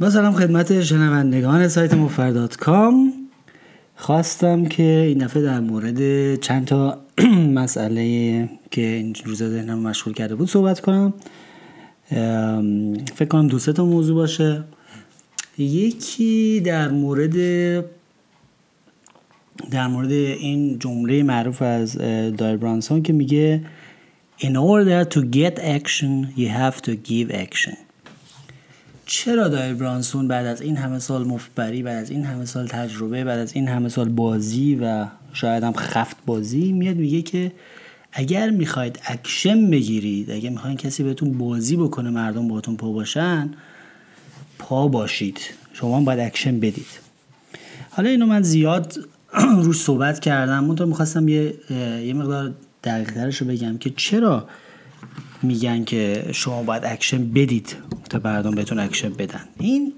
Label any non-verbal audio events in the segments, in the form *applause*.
با سلام خدمت شنوندگان سایت مفردات کام. خواستم که این دفعه در مورد چند تا *clears throat* مسئله که این روزا ذهنم مشغول کرده بود صحبت کنم. فکر کنم دو تا موضوع باشه. یکی در مورد در مورد این جمله معروف از دایر برانسون که میگه In order to get action you have to give action. چرا Doyle Brunson بعد از این همه سال مفبری بعد از این همه سال تجربه بعد از این همه سال بازی و شاید هم خفت بازی میاد میگه که اگر می‌خواید اکشن بگیرید اگر می‌خواید کسی بهتون بازی بکنه مردم باهاتون پا باشن پا باشید. شما باید اکشن بدید. حالا اینو من زیاد *clears throat* روش صحبت کردم. منتها می‌خواستم یه, یه مقدار دقیقترش رو بگم که چرا میگن که شما باید اکشن بدید تا مردم بهتون اکشن بدن. این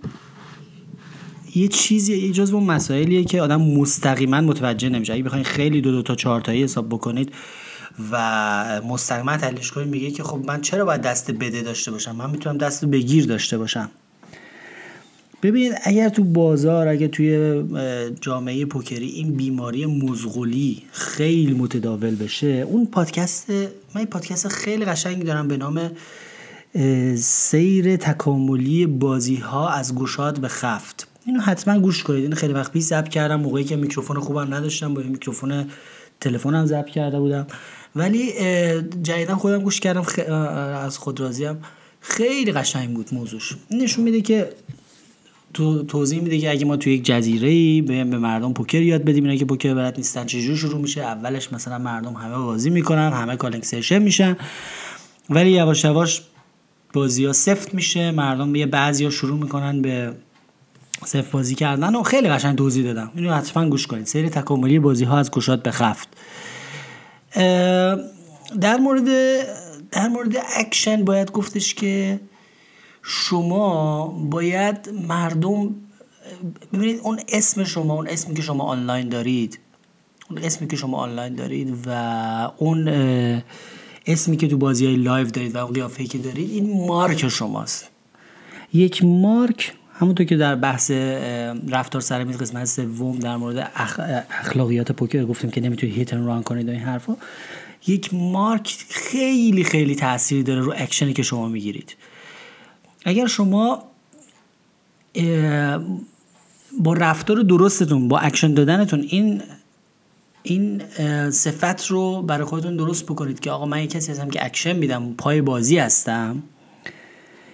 یه چیزی یه جزو اون مسائلیه که آدم مستقیما متوجه نمیشه. اگه بخواید خیلی دو دو تا چهار تایی حساب بکنید و مستقیما تحلیلش کنید میگه که خب من چرا باید دست بده داشته باشم؟ من می‌تونم دست بگیر داشته باشم. ببینید اگر تو بازار اگر توی جامعه پوکری این بیماری مزغولی خیلی متداول بشه اون پادکست من پادکست خیلی قشنگی دارم به نام سیر تکاملی بازی ها از گشاد به خفت. اینو حتما گوش کنید. این خیلی وقت پیش ضبط کردم. موقعی که میکروفون خوبم نداشتم با میکروفون تلفنم ضبط کرده بودم. ولی جدیدا خودم گوش کردم. از خود راضیم خیلی قشنگ بود موضوعش. نشون میده که تو توضیح میده که اگه ما تو یک جزیره ای به مردم پوکر یاد بدیم اینا که پوکر بلد نیستن چجوری شروع میشه؟ اولش مثلا مردم همه بازی می‌کنن همه calling station میشن ولی یواش یواش بازی ها سفت میشه مردم یه بعضی ها شروع می‌کنن به سفت بازی کردن و خیلی قشنگ توضیح دادم. اینو حتما گوش کنید. سیر تکاملی بازی ها از گشاد به خفت. در مورد در مورد اکشن باید گفتش که شما باید مردم ببینید اون اسم شما اون اسمی که شما آنلاین دارید اون اسمی که شما آنلاین دارید و اون اسمی که تو بازی های live دارید و اون قیافه که دارید این مارک شماست. یک مارک همونطور که در بحث رفتار سر میز قسمت سوم در مورد اخلاقیات پوکر گفتیم که نمی‌تونید hit and run کنید و این حرفا یک مارک خیلی خیلی تاثیر داره رو اکشنی که شما می‌گیرید. اگر شما با رفتار درستتون با اکشن دادنتون این این صفت رو برای خودتون درست بکنید که آقا من یه کسی هستم که اکشن میدم پای بازی هستم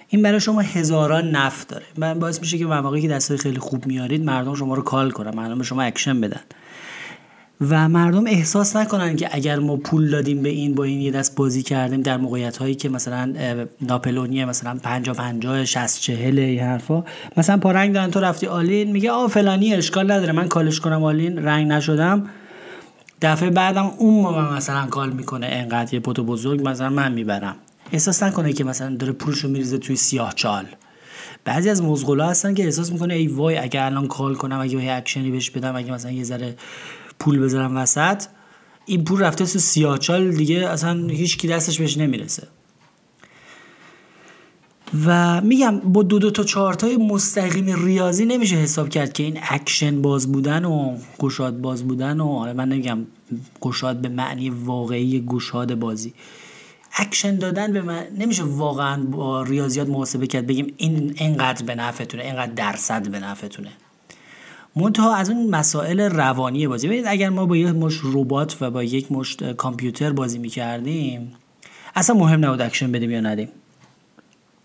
این برای شما هزاران نفع داره. من باعث میشه که مواقعی که دسته خیلی خوب میارید مردم شما رو call کنن مردم به شما اکشن بدن. و مردم احساس نکنن که اگر ما پول دادیم به این با این یه دست بازی کردیم در موقعیت هایی که مثلا ناپلونیه مثلا 50 50 60 40 این حرفا مثلا پا رنگ دادن تو رفتی all-in میگه آ فلانی اشکال نداره من call ش کنم all-in رنگ نشدم. دفعه بعدم اون ما مثلا call می‌کنه انقدر یه pot بزرگ مثلا من می‌برم. احساس نکنه که مثلا داره پولشو میریزه توی سیاه چال. بعضی از مزغولا هستن که احساس می‌کنه ای وای اگه الان call کنم اگه یه اکشنی بهش بدم اگه مثلا یه ذره پول بذارم وسط این پول رفته تو سیاهچال دیگه اصلا هیچ کی دستش بهش نمی‌رسه. و میگم با دو دو تا چارتای مستقیم ریاضی نمیشه حساب کرد که این اکشن باز بودن و گشاد باز بودن و آره من نمیگم گشاد به معنی واقعی گشاد بازی. اکشن دادن به من نمیشه واقعا با ریاضیات محاسبه کرد بگیم این اینقدر به نفعتونه اینقدر درصد به نفعتونه. منتها از اون مسائل روانی بازی. ببینید اگر ما با یک مشت ربات و با یک مشت کامپیوتر بازی می‌کردیم اصلا مهم نبود اکشن بدیم یا ندیم.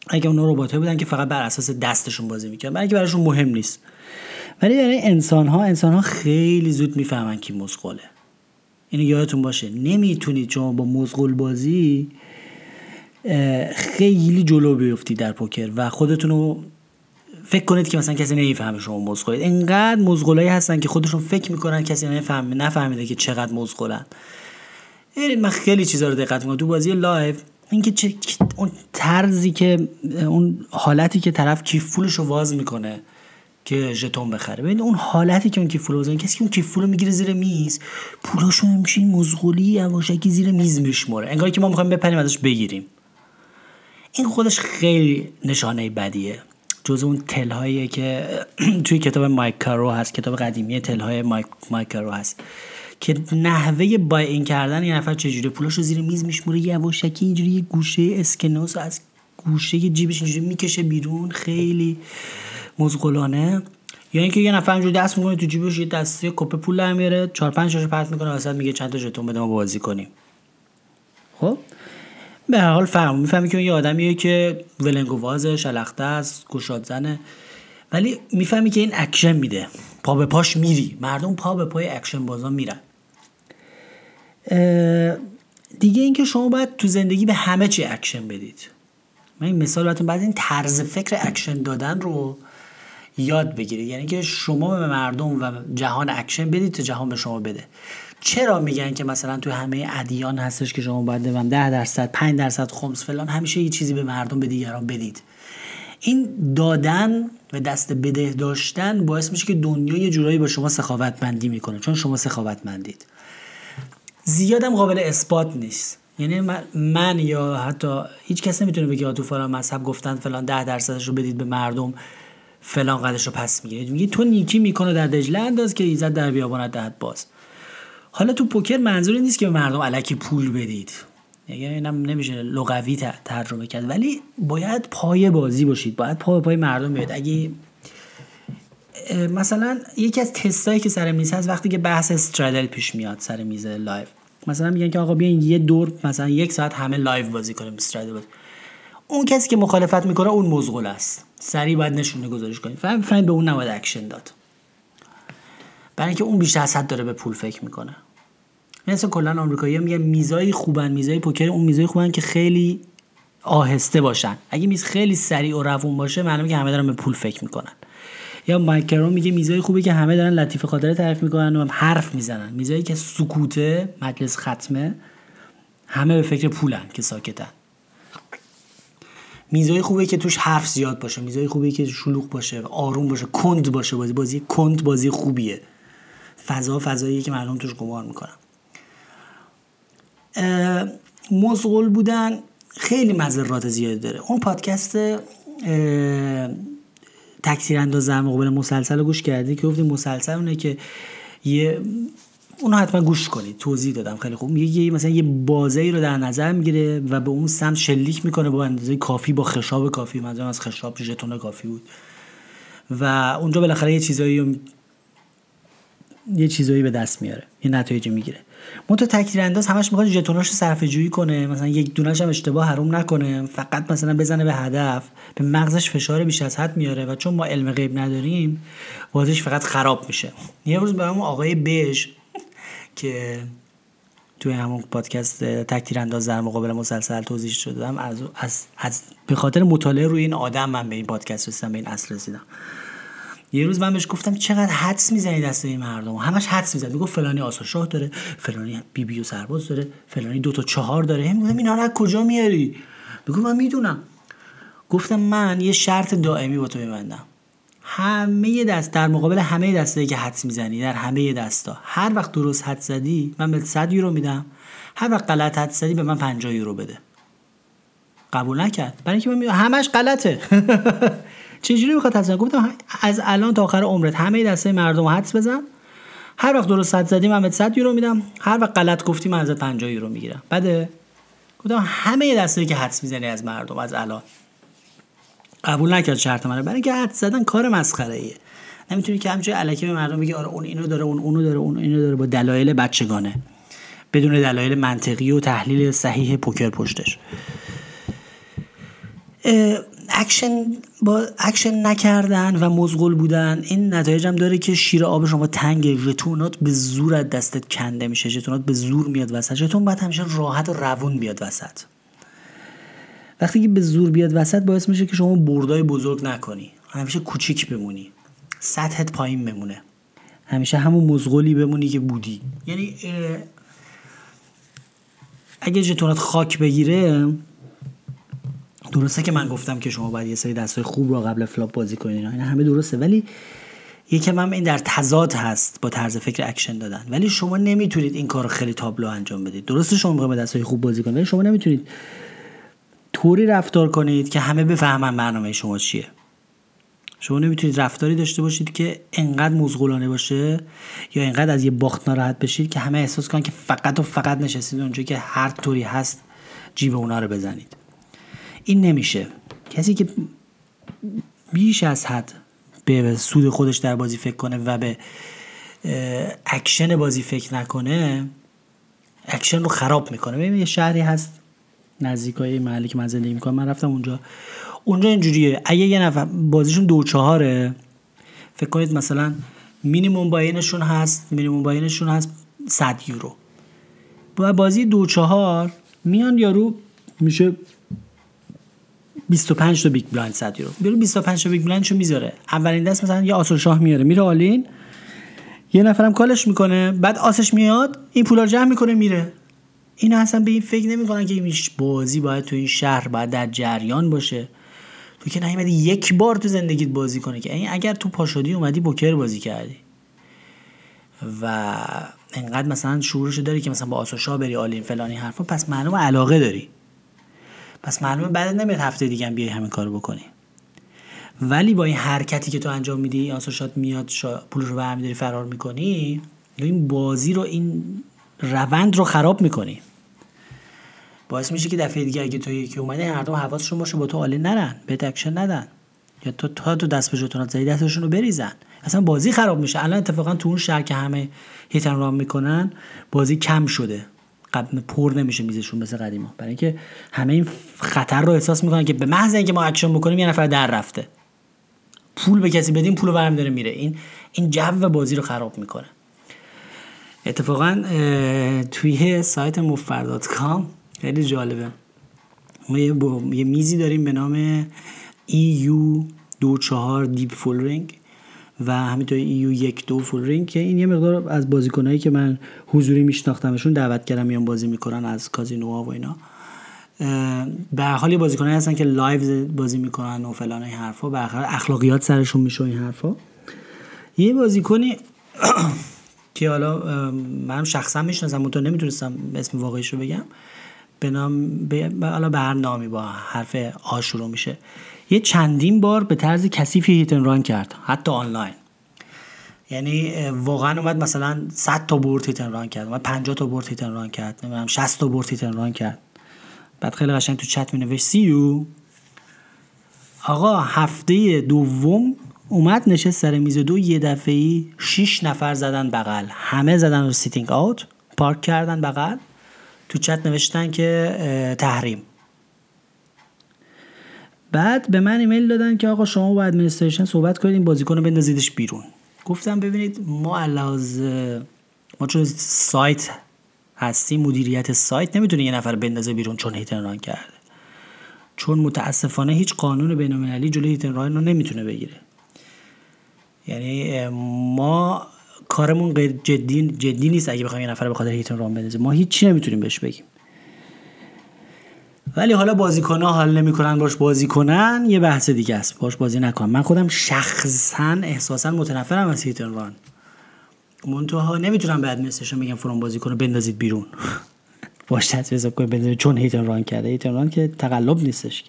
اگه اون ربات بودن که فقط بر اساس دستشون بازی می‌کردن برای براشون مهم نیست. ولی برای انسان ها انسان ها خیلی زود می‌فهمن که مزغوله اینو یادتون باشه. نمی‌تونید شما با مزغول بازی خیلی جلو بیفتید در پوکر و خودتون رو فکر کنید که مثلا کسی نمی‌فهمه شما مزغولید اینقدر مزغولایی هستن که خودشون فکر می‌کنن کسی نفهمه نفهمیده که چقدر مزغولن من خیلی چیزا رو دقت می‌کنم. تو بازی live اینکه چه اون طرزی که اون حالتی که طرف کیف پولش رو واز می‌کنه که ژتون بخره. ببین اون حالتی که اون کیف پول کسی که اون کیف پول می‌گیره زیر میز پولاشو میشه مزغولی یواشکی زیر میز میشمره انگار که ما می‌خوایم بپریم ازش بگیریم. این خودش خیلی نشانه بدیه. جز اون tell هایی که *clears throat* توی کتاب مایک کارو هست کتاب قدیمی tell های مایک, مایک کارو هست. که نحوه با این کردن یه نفر چجوری پولاش رو زیر میز میشموره یواشکی اینجوری گوشه اسکناس از گوشه جیبش اینجوری می‌کشه بیرون خیلی مزغلانه. یا اینکه یه نفر اینجوری دست می‌کنه تو جیبش یه دسته کپه پول میاره چهار پنج تاشو پرت می‌کنه وسط میگه چند تا ژتون بده ما بازی کنیم. خب؟ به هر حال فهم می‌فهمی که اون یه آدمیه که ولنگوازه شلخته است گشاد زنه. ولی می‌فهمی که این اکشن میده. پا به پاش میری. مردم پا به پای اکشن بازا میرن. دیگه اینکه شما باید تو زندگی به همه چی اکشن بدید. من این مثال براتون بعد این طرز فکر اکشن دادن رو یاد بگیرید یعنی که شما به مردم و جهان اکشن بدید تا جهان به شما بده. چرا میگن که مثلا تو همه ادیان هستش که شما باید ده درصد 5 درصد خمس فلان همیشه یه چیزی به مردم به دیگران بدید. این دادن و دست بده داشتن باعث میشه که دنیا یه جورایی با شما سخاوتمندی می‌کنه چون شما سخاوتمندید. زیادم قابل اثبات نیست. یعنی من, یا حتی هیچ کس نمی‌تونه بگه تو فلان مذهب گفتن فلان ده درصدش رو بدید به مردم. فلان قدرش رو پس می‌گیره. میگه تو نیکی می‌کنه در دجله انداز که ایزد در بیابانت دهد باز. حالا تو پوکر منظوری نیست که مردم علکی پول بدید. یعنی اینم نمیشه لغوی ترجمه کرد. ولی باید پای بازی باشید. باید پای پای مردم بیاد اگه مثلا یکی از تستایی که سر میز هست وقتی که بحث straddle پیش میاد سر میز live مثلا میگن که آقا بیاین یه دور مثلا یک ساعت همه live بازی کنیم straddle بازی. اون کسی که مخالفت می‌کنه اون مزغول است. سریع باید نشونه گذارش کنیم. فهم فهم به اون نباید اکشن داد. برای اینکه اون بیشتر از حد داره به پول فکر می‌کنه. مثل کلا آمریکایی میگن میزای خوبن میزای پوکر اون میزای خوبن که خیلی آهسته باشن. اگه میز خیلی سریع و روون باشه معلومه که همه دارن به پول فکر می‌کنن. یا مایکرون میگه میزای خوبی که همه دارن لطیف خاطره تعریف می‌کنن و هم حرف می‌زنن. میزایی که سکوته مجلس ختمه همه به فکر پولن که ساکتن. میزای خوبی که توش حرف زیاد باشه میزای خوبی که شلوغ باشه آروم باشه کند باشه بازی بازی کند بازی خوبیه. فضا فضاییه که مردم توش قمار می‌کنن. مزغول بودن خیلی مذرات زیادی داره. اون پادکست تکثیر انداز مقابل مسلسل رو گوش کردی که گفتیم مسلسل اونه که یه اونو حتما گوش کنید. توضیح دادم. خیلی خوب. یه مثلا یه بازه ای رو در نظر می‌گیره و به اون سمت شلیک می‌کنه با اندازه کافی با خشاب کافی. مثلا از خشاب ژتون کافی بود. و اونجا بالاخره یه چیزایی یه چیزایی به دست میاره. یه نتایجی می‌گیره. منتها تکثیر انداز همش می‌خواد ژتوناش صرفه جویی کنه. مثلا یک دونش هم اشتباه حروم نکنه. فقط مثلا بزنه به هدف. به مغزش فشار بیش از حد میاره و چون ما علم غیب نداریم بازیش فقط خراب میشه. یه روز همون آقای بش که توی همون پادکست تکتیر انداز در مقابل مسلسل توضیح شدم از, از, از به خاطر مطالعه روی این آدم من به این پادکست رسیدم به این اصل رسیدم. یه روز من بهش گفتم چقدر حدس می‌زنی دست این مردم؟ همش حدس می‌زنی می‌گفت فلانی آسا شاه داره فلانی بی بی و سرباز داره فلانی دو تا چهار داره. هم میگم اینا رو کجا میاری؟ میگم من می‌دونم. گفتم من یه شرط دائمی با تو میبندم. همه دست در مقابل همه دستایی که حدس می‌زنی در همه دستا. هر وقت درست حد زدی من به 100 یورو میدم. هر وقت غلط حد زدی به من 50 یورو بده. قبول نکرد. برای اینکه من همش غلطه. *laughs* چجوری می‌خواد حدس گفتم از الان تا آخر عمرت همه دسته مردم حدس بزن. هر وقت درست حد زدی من به 100 یورو میدم. هر وقت غلط گفتی من ازت 50 یورو می‌گیرم. بده. گفتم همه دستایی که حدس می‌زنی از مردم از الان. قبول نکرد شرط منو. برای اینکه حد زدن کار مسخره ایه نمی‌تونی که همچون الکی به مردم بگی آره اون اینو داره اون اونو داره اون اینو داره با دلایل بچگانه. بدون دلایل منطقی و تحلیل صحیح پوکر پشتش. اکشن با اکشن نکردن و مزغول بودن این نتایج هم داره که شیر آب شما تنگ ژتونات به زور از دستت کنده میشه. ژتونات به زور میاد وسط. ژتون باید همیشه راحت و روون بیاد وسط. وقتی که به زور بیاد وسط باعث میشه که شما بردای بزرگ نکنی. همیشه کوچیک بمونی. سطحت پایین بمونه. همیشه همون مزغولی بمونی که بودی. یعنی اگه ژتونات خاک بگیره درسته که من گفتم که شما باید یه سری دستای خوب رو قبل flop بازی کنید اینا. همه درسته. ولی یکم هم این در تضاد هست با طرز فکر اکشن دادن. ولی شما نمی‌تونید این کار خیلی تابلو انجام بدید. درسته شما می‌خواید دستای خوب بازی کنید ولی شما نمی‌تونید طوری رفتار کنید که همه بفهمن برنامه شما چیه. شما نمی‌تونید رفتاری داشته باشید که انقدر مزغولانه باشه یا انقدر از یه باخت ناراحت بشید که همه احساس کنن که فقط و فقط نشستید اونجا که هر طوری هست جیب اونا رو بزنید. این نمیشه. کسی که بیش از حد به سود خودش در بازی فکر کنه و به اکشن بازی فکر نکنه اکشن رو خراب می‌کنه. ببین یه شهری هست نزدیکای محلی که من زندگی می‌کنم من رفتم اونجا. اونجا اینجوریه. اگه یه نفر بازیشون دو چهاره. فکر کنید مثلا minimum buy-in شون هست minimum buy-in شون هست 100 یورو. با بازی دو چهار میان یارو میشه 25 تا big blind 100 یورو. یارو 25 تا big blind شو می‌ذاره. اولین دست مثلا یه آسو شاه میاره میره all-in یه نفرم call ش می‌کنه بعد آسش میاد این پولا جمع می‌کنه میره. این اصلا به این فکر نمی‌کنن که این بازی باید تو این شهر باید در جریان باشه. تو که نیومدی یک بار تو زندگیت بازی کنه که این اگر تو پاشدی اومدی پوکر بازی کردی. و انقدر مثلا شعورشو داری که مثلا با آسوشا بری all-in فلانی حرفا پس معلومه علاقه داری. پس معلومه بعد نمیاد هفته دیگه هم بیای همین کارو بکنی. ولی با این حرکتی که تو انجام میدی آسوشات میاد شا... پول رو برمیداری فرار می‌کنی این بازی رو این روند رو خراب می‌کنی. باعث میشه که دفعه دیگه اگه تو یکی اومده هر دو حواسشون باشه با تو all in نرن به اکشن ندن. یا تو تا تو دست به ژتونات زدی دستشون رو بریزن. اصلا بازی خراب میشه. الان اتفاقا تو اون شهر که همه hit and run می‌کنن بازی کم شده. قبل پر نمیشه میزشون مثل قدیما. برای اینکه همه این خطر رو احساس می‌کنن که به محض اینکه ما اکشن بکنیم یه نفر در رفته. پول به کسی بدیم پول برمی داره میره. این این جو بازی رو خراب می‌کنه. اتفاقا توی سایت موفر.com خیلی جالبه. ما یه, یه میزی داریم به نام EU دو چهار دیپ فول و همینطور EU یک دو فول که این یه مقدار از بازیکنایی که من حضوری میشناختمشون دعوت کردم میان بازی می‌کنن از کازینوها و اینا. به حال بازیکنایی هستن که live بازی می‌کنن و فلان این حرفا. به اخلاقیات سرشون میشه این حرفا. یه بازیکنی *clears throat* که حالا منم شخصا می‌شناسم تو نمی‌تونستم اسم واقعیش رو بگم. به نام به به هر نامی با حرف آ شروع میشه. یه چندین بار به طرز کثیفی hit and run کرد حتی آنلاین. یعنی واقعا اومد مثلا 100 تا برد hit and run کرد اومد 50 تا برد hit and run کرد نمی‌دونم 60 تا برد hit and run کرد. بعد خیلی قشنگ تو چت مینوشت see you آقا هفته دوم اومد نشست سر میز دو یه دفعه 6 نفر زدن بغل. همه زدن رو sitting out پارک کردن بغل. تو چت نوشتن که تحریم. بعد به من ایمیل دادن که آقا شما با administration صحبت کنید این بازیکن رو بندازیدش بیرون. گفتم ببینید ما علاوه ما چون سایت هستیم مدیریت سایت نمی‌تونه یه نفر بندازه بیرون چون هیتن ران کرده. چون متاسفانه هیچ قانون بینالمللی جلوی هیتن ران رو نمی‌تونه بگیره. یعنی ما کارمون غیر جدی جدی نیست اگه بخوایم یه نفر به خاطر هیتون رام بندازه ما هیچی نمی‌تونیم بهش بگیم. ولی حالا بازیکن ها حال نمی‌کنن باش بازی کنن یه بحث دیگه است. باش بازی نکن. من خودم شخصا احساسا متنفرم از هیتن ران منتها نمی‌تونم به ادمنستریشن بگم فرام بازی کنه بندازید بیرون. *laughs* باش تجویز کنید بندازید. چون هیتن ران کرده. هیتن ران که تقلب نیستش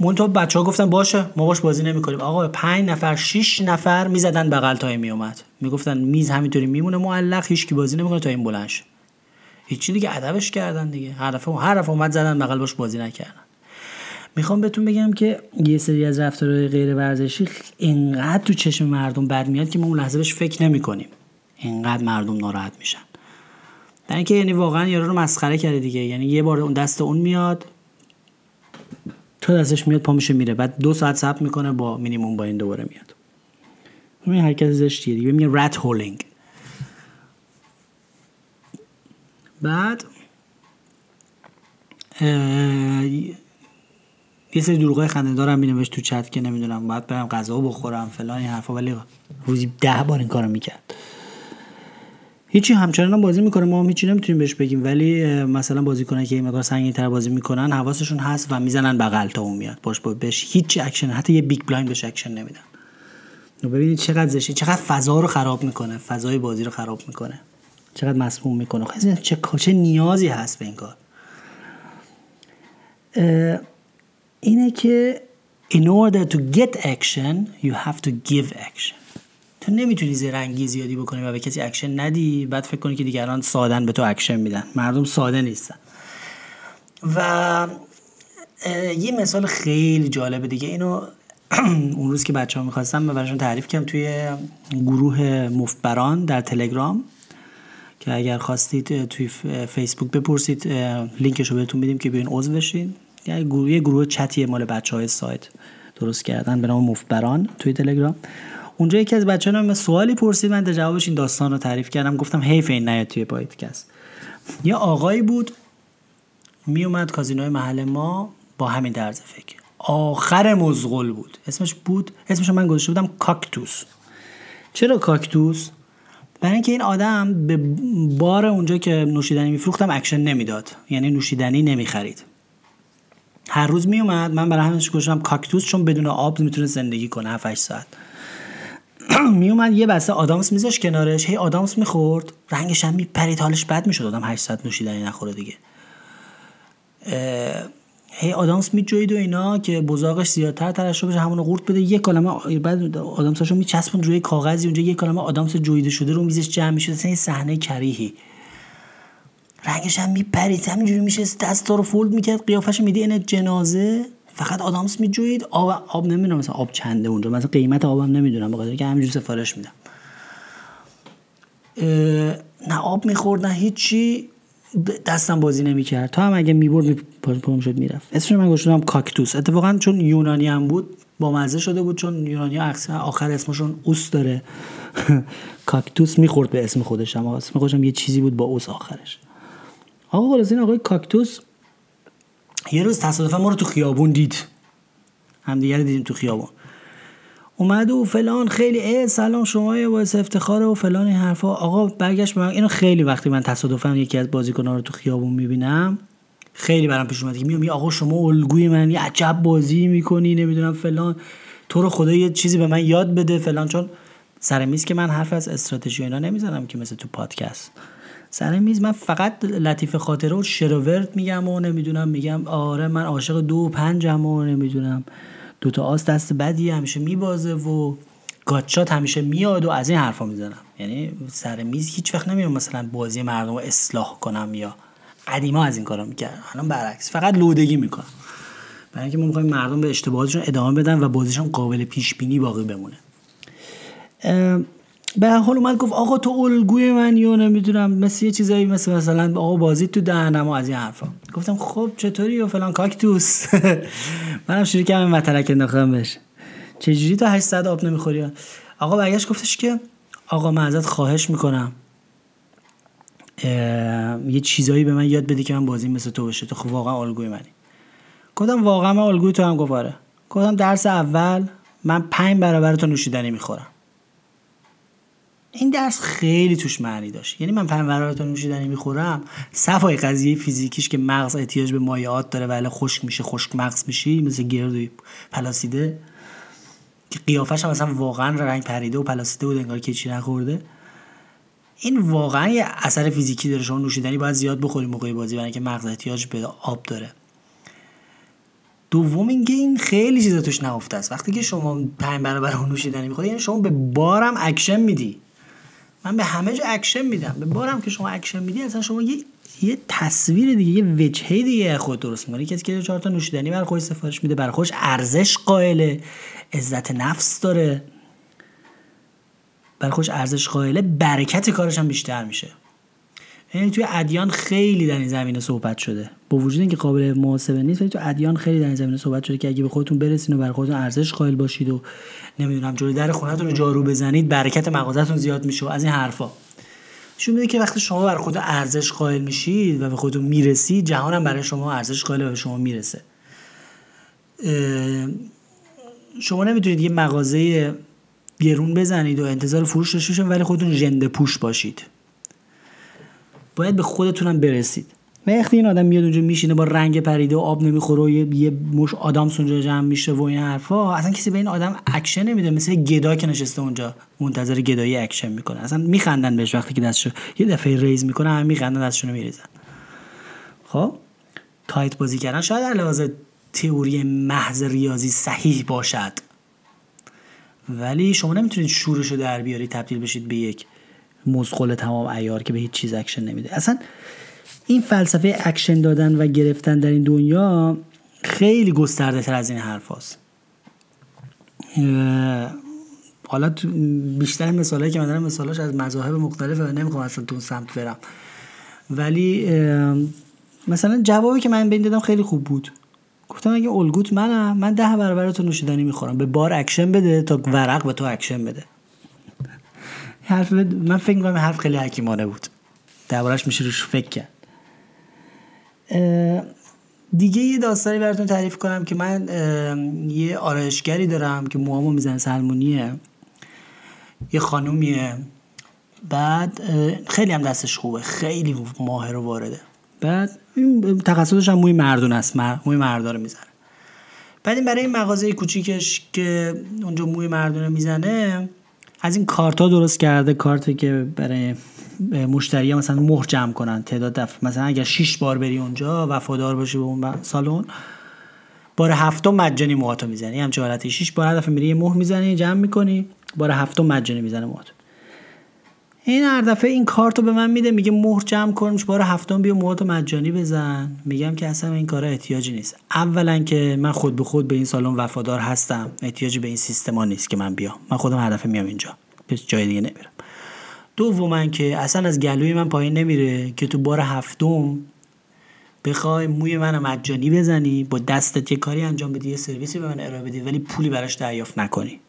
مونتا بچه ها گفتن باشه ما باش بازی نمی‌کنیم. آقا پنج نفر شش نفر می‌زدن بغل تا می اومد می‌گفتن میز همینطوری میمونه معلق هیچ کی بازی نمی‌کنه تا این بلند شه. هیچی دیگه ادبش کردن دیگه. دفعه هر دفعه اومد زدن بغل باش بازی نکردن. می‌خوام بهتون بگم که یه سری از رفتارهای غیر ورزشی اینقدر تو چشم مردم بد میاد که ما اون لحظه بهش فکر نمی‌کنیم. اینقدر مردم ناراحت میشن. در اینکه یعنی واقعا یارو رو مسخره کرده دیگه. یعنی یه بار اون دست اون میاد تا دستش میاد پا میشه میره. بعد دو ساعت صبر می‌کنه با مینیموم با این دوباره میاد. این حرکت زشتیه دیگه. میگه رت هولینگ بعد یه سری دروغای خنده دارم مینوشت تو چت که نمی‌دونم باید برم غذا بخورم فلان این حرفا. ولی روزی ده بار این کارو می‌کرد. هیچی همچنان بازی می‌کنه. ما هم هیچی نمی‌تونیم بهش بگیم. ولی مثلا بازیکنایی که این مقدار سنگین تر بازی می‌کنن حواسشون هست و می‌زنن بغل تا اون میاد. باش بهش هیچ اکشن حتی یه big blind بهش اکشن نمیدن. ببینید چقدر زشته چقدر فضا رو خراب می‌کنه. فضای بازی رو خراب می‌کنه. چقدر مسموم می‌کنه. چه چه نیازی هست به این کار؟ اینه که in order to get action you have to give action. تو نمی‌تونی زرنگی زیادی بکنی و به کسی اکشن ندی. بعد فکر کنی که دیگران سادن به تو اکشن میدن. مردم ساده نیستن. و یه مثال خیلی جالبه دیگه. اینو *clears throat* اون روز که بچه ها می‌خواستم من براشون تعریف کردم توی گروه مفتبران در تلگرام که اگر خواستید توی فیسبوک بپرسید لینکش رو بهتون میدیم که بیاین عضو بشین. یه گروه گروه چتیه مال بچه های سایت درست کردن به نام مفتبران توی تلگرام. اونجا یکی از بچه ها سوالی پرسید من در جوابش این داستان رو تعریف کردم. گفتم حیف این نیاد توی پادکست یه آقایی بود میومد کازینوی محل ما با همین طرز فکر. آخر مزغل بود. اسمش بود اسمش من گذاشته بودم کاکتوس. چرا کاکتوس؟ برای اینکه این آدم به بار اونجا که نوشیدنی میفروختم اکشن نمی‌داد. یعنی نوشیدنی نمی‌خرید. هر روز میومد من برای همینش گذاشتم کاکتوس چون بدون آب می‌تونه زندگی کنه 7 ساعت. *clears throat* میومد یه بسته آدامس میذاش کنارش هی آدامس می‌خورد رنگش هم میپرید حالش بد می‌شد آدم 8 ساعت نوشیدنی نخوره دیگه. هی آدامس میجوید و اینا که بزاقش زیادتر ترشح بشه همونو قورت بده یه کلمه بعد آدامساشو میچسبون روی کاغذی اونجا یه عالمه آدامس جویده شده رو میزش جمع میشه اصلا صحنه کریهی. رنگش هم میپرید همینجوری میشه دستا رو فولد می‌کرد قیافش میدی این جنازه. فقط آدامس میجوید آب آب نمی‌دونم مثلا آب چنده اونجا. مثلا قیمت آبم نمی‌دونم بخاطر که همینجوری سفارش میدم. نه آب می‌خورد نه هیچی. دستم بازی نمی‌کرد. تا هم اگه می‌برد پام شد می‌رفت. اسمش من گذاشتم کاکتوس. اتفاقا چون یونانی هم بود با مزه شده بود چون یونانی آخر اسمشون اوس داره. *laughs* کاکتوس می‌خورد به اسم خودش اما اسم خودش یه چیزی بود با اوس آخرش. آقا خلاص این آقای کاکتوس یه روز تصادفا ما رو تو خیابون دید. همدیگه دیدیم تو خیابون. اومد و فلان خیلی ای سلام شما یه باعث افتخار و فلان این حرفا. آقا برگشت من. اینو خیلی وقتی من تصادفا یکی از بازیکنان رو تو خیابون می‌بینم خیلی برام پیش اومد که میام آقا شما الگوی من یه عجب بازی می‌کنی نمی‌دونم فلان. تو رو خدا یه چیزی به من یاد بده فلان. چون سر میز که من حرف از استراتژی اینا نمی‌زنم که مثل تو پادکست. سر میز. من فقط لطیف خاطره و شروورت میگم و نمی‌دونم میگم آره من عاشق دو و پنجم و نمی‌دونم. دوتا آس دست بدی همیشه میبازه و گاتشات همیشه میاد و از این حرفا می‌زنم. یعنی سر میز هیچ وقت نمیام مثلا بازی مردم رو اصلاح کنم یا قدیما از این کارا می‌کردم الان برعکس فقط لودگی می‌کنم. برای اینکه ما می‌خوایم مردم به اشتباهاتشون ادامه بدن و بازیشون قابل پیش بینی باقی بمونه. به حال اومد گفت آقا تو الگوی من یا نمی‌دونم مثل یه چیزایی مثل مثلا آقا بازی تو دهنم و از این حرفا. گفتم خب چطوری و فلان کاکتوس؟ *laughs* منم شروع کردم مطلق انداختم بهش. چجوری تا 800 آب نمی‌خوری؟ آقا برگشت گفتش که آقا من ازت خواهش می‌کنم. یه چیزایی به من یاد بدی که من بازی مثل تو بشه تو خب واقعا الگوی منی. گفتم واقعا من الگوی تو هم گفاره گفتم درس اول من پنج برابر تو نوشیدنی می‌خورم. این درس خیلی توش معنی داشت. یعنی من پنج نوشیدنی می‌خورم صفای قضیه فیزیکیش که مغز احتیاج به مایعات داره ولی خشک میشه خشک مغز میشی مثل گردوی پلاسیده که قیافش هم مثلا واقعا رنگ پریده و پلاسیده بود انگار که چی نخورده. این واقعا یه اثر فیزیکی داره. شما نوشیدنی باید زیاد بخوری موقع بازی برای که مغز احتیاج به آب داره. دوم اینکه این خیلی چیزا توش نهفته است. وقتی که شما پنج برابر نوشیدنی می‌خوری یعنی شما به بارم اکشن میدی. من به همه جا اکشن میدم. به بارم که شما اکشن میدی اصلا شما یه یه تصویر دیگه یه وجهه دیگه خود درست می‌کنی. کسی که چهار تا نوشیدنی برای خودش سفارش میده برای خودش ارزش قائله عزت نفس داره. برای خودش ارزش قائله برکت کارش هم بیشتر میشه. یعنی توی ادیان خیلی در این زمینه صحبت شده. با وجود اینکه قابل محاسبه نیست ولی تو ادیان خیلی در این زمینه صحبت شده که اگه به خودتون برسین و برای خودتون ارزش قائل باشید و نمی‌دونم جلوی در خونهتون رو جارو بزنید برکت مغازتون زیاد میشه از این حرفا. نشون میده که وقتی شما برای خود ارزش قائل میشید و به خودتون می‌رسید جهان هم برای شما ارزش قائل و به شما می‌رسه. شما نمی‌تونید یه مغازه گرون بزنید و انتظار فروش داشته ولی خودتون ژنده پوش باشید. باید به خودتونم برسید. وقتی این آدم میاد اونجا میشینه با رنگ پریده و آب نمی‌خوره و یه, یه مشت آدم اونجا جمع میشه و این حرفا اصلا کسی به این آدم اکشن نمیده مثل گدا که نشسته اونجا منتظر گدایی اکشن می‌کنه. اصلا میخندن بهش وقتی که دستشو یه دفعه ریز می‌کنه هم میخندن دستشونو میریزن. خب؟ tight بازی کردن. شاید از لحاظ تئوری محض ریاضی صحیح باشد. ولی شما نمی‌تونید شورش رو در بیاری تبدیل بشید به یک مزغل تمام عیار که به هیچ چیز اکشن نمیده. اصلا این فلسفه اکشن دادن و گرفتن در این دنیا خیلی گسترده تر از این حرف هست. حالا بیشتر مثالهایی که من دارم مثالاش از مذاهب مختلفه و نمی‌خوام اصلا تو سمت برم. ولی مثلا جوابی که من به این دادم خیلی خوب بود. گفتم اگه الگوت منم من ده برابر تو نوشیدنی می‌خورم. به بار اکشن بده تا ورق به تو اکشن بده. حرف من فکر می‌کنم حرف خیلی حکیمانه بود. دربارش میشه روش فکر کرد. دیگه یه داستانی براتون تعریف کنم که من یه آرایشگری دارم که موامو می‌زنه سلمونیه یه خانومیه. بعد خیلی هم دستش خوبه. خیلی ماهر و وارده. بعد تخصصش هم موی مردون است. موی مردان رو می‌زنه. بعد این برای این مغازه کوچیکش که اونجا موی مردونه می‌زنه از این کارت ها درست کرده کارتی که برای مشتری مثلا مهر جمع کنن تعداد دفعه. مثلا اگر 6 بار بری اونجا وفادار باشی به اون سالن بار هفتم مجانی موهاتو می‌زنی. همچه حالتی. 6 بار هر دفعه میری مهر می‌زنی جمع می‌کنی بار هفتم مجانی می‌زنه موهاتو. این هر دفعه این کارتو به من میده میگه مهر جمع کن بار هفتم بیا موهاتو مجانی بزن. میگم که اصلا این کارا احتیاجی نیست. اولا که من خود به خود به این سالن وفادار هستم. احتیاجی به این سیستما نیست که من بیام. من خودم هر دفعه میام اینجا. به جای دیگه نمیرم. دوما که اصلا از گلوی من پایین نمیره که تو بار هفتم بخوای موی من مجانی بزنی با دستت یه کاری انجام بدی یه سرویسی به من ارائه بدی ولی پولی براش دریافت نکنی.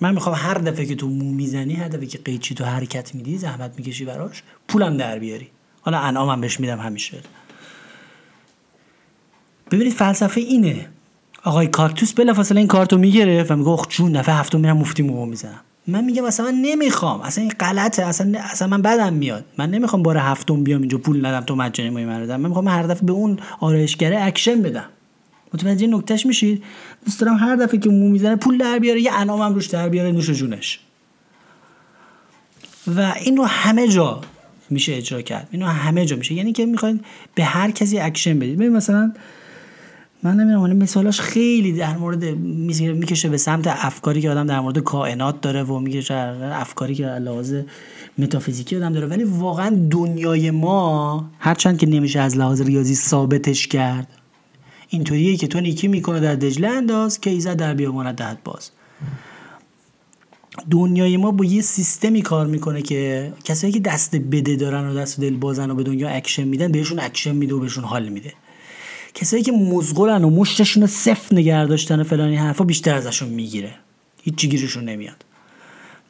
من می‌خوام هر دفعه که تو مو می‌زنی هر دفعه که قیچی تو حرکت میدی زحمت می‌کشی براش پولم در بیاری. حالا انعامم بهش میدم همیشه. ببینید فلسفه اینه. آقای کاکتوس بلافاصله این کارتو می‌گرفت و میگه اخ جون دفعه هفتم میرم مفتی مو می‌زنم. من میگم اصلا من نمی‌خوام. اصلا این غلطه. اصلا اصلا من بدم میاد. من نمی‌خوام بار هفتم بیام اینجا پول ندم تو مجانی موی من من می‌خوام هر دفعه به اون آرایشگره اکشن بدم. متوجه نکتهش میشید؟ دوست دارم هر دفعه که مو می‌زنه پول در بیاره یه انعامم روش در بیاره نوش جونش. و این رو همه جا میشه اجرا کرد. اینو همه جا میشه. یعنی که می‌خواین به هر کسی اکشن بدید. ببین مثلا من نمی‌دونم مثالاش خیلی در مورد می‌کشه به سمت افکاری که آدم در مورد کائنات داره و می‌کشه افکاری که لحاظ متافیزیکی آدم داره. ولی واقعا دنیای ما هرچند که نمیشه از لحاظ ریاضی ثابتش کرد. اینطوریه که تو نیکی می‌کن و در دجله انداز که ایزد در بیابانت دهد باز. دنیای ما با یه سیستمی کار می‌کنه که کسایی که دست بده دارن و دست دل بازن و به دنیا اکشن میدن بهشون اکشن میده و بهشون حال میده. کسایی که مزغلن و مشتشون رو صفر نگه داشتن و فلانی حرفا بیشتر ازشون می‌گیره. هیچ گیرشون نمیاد.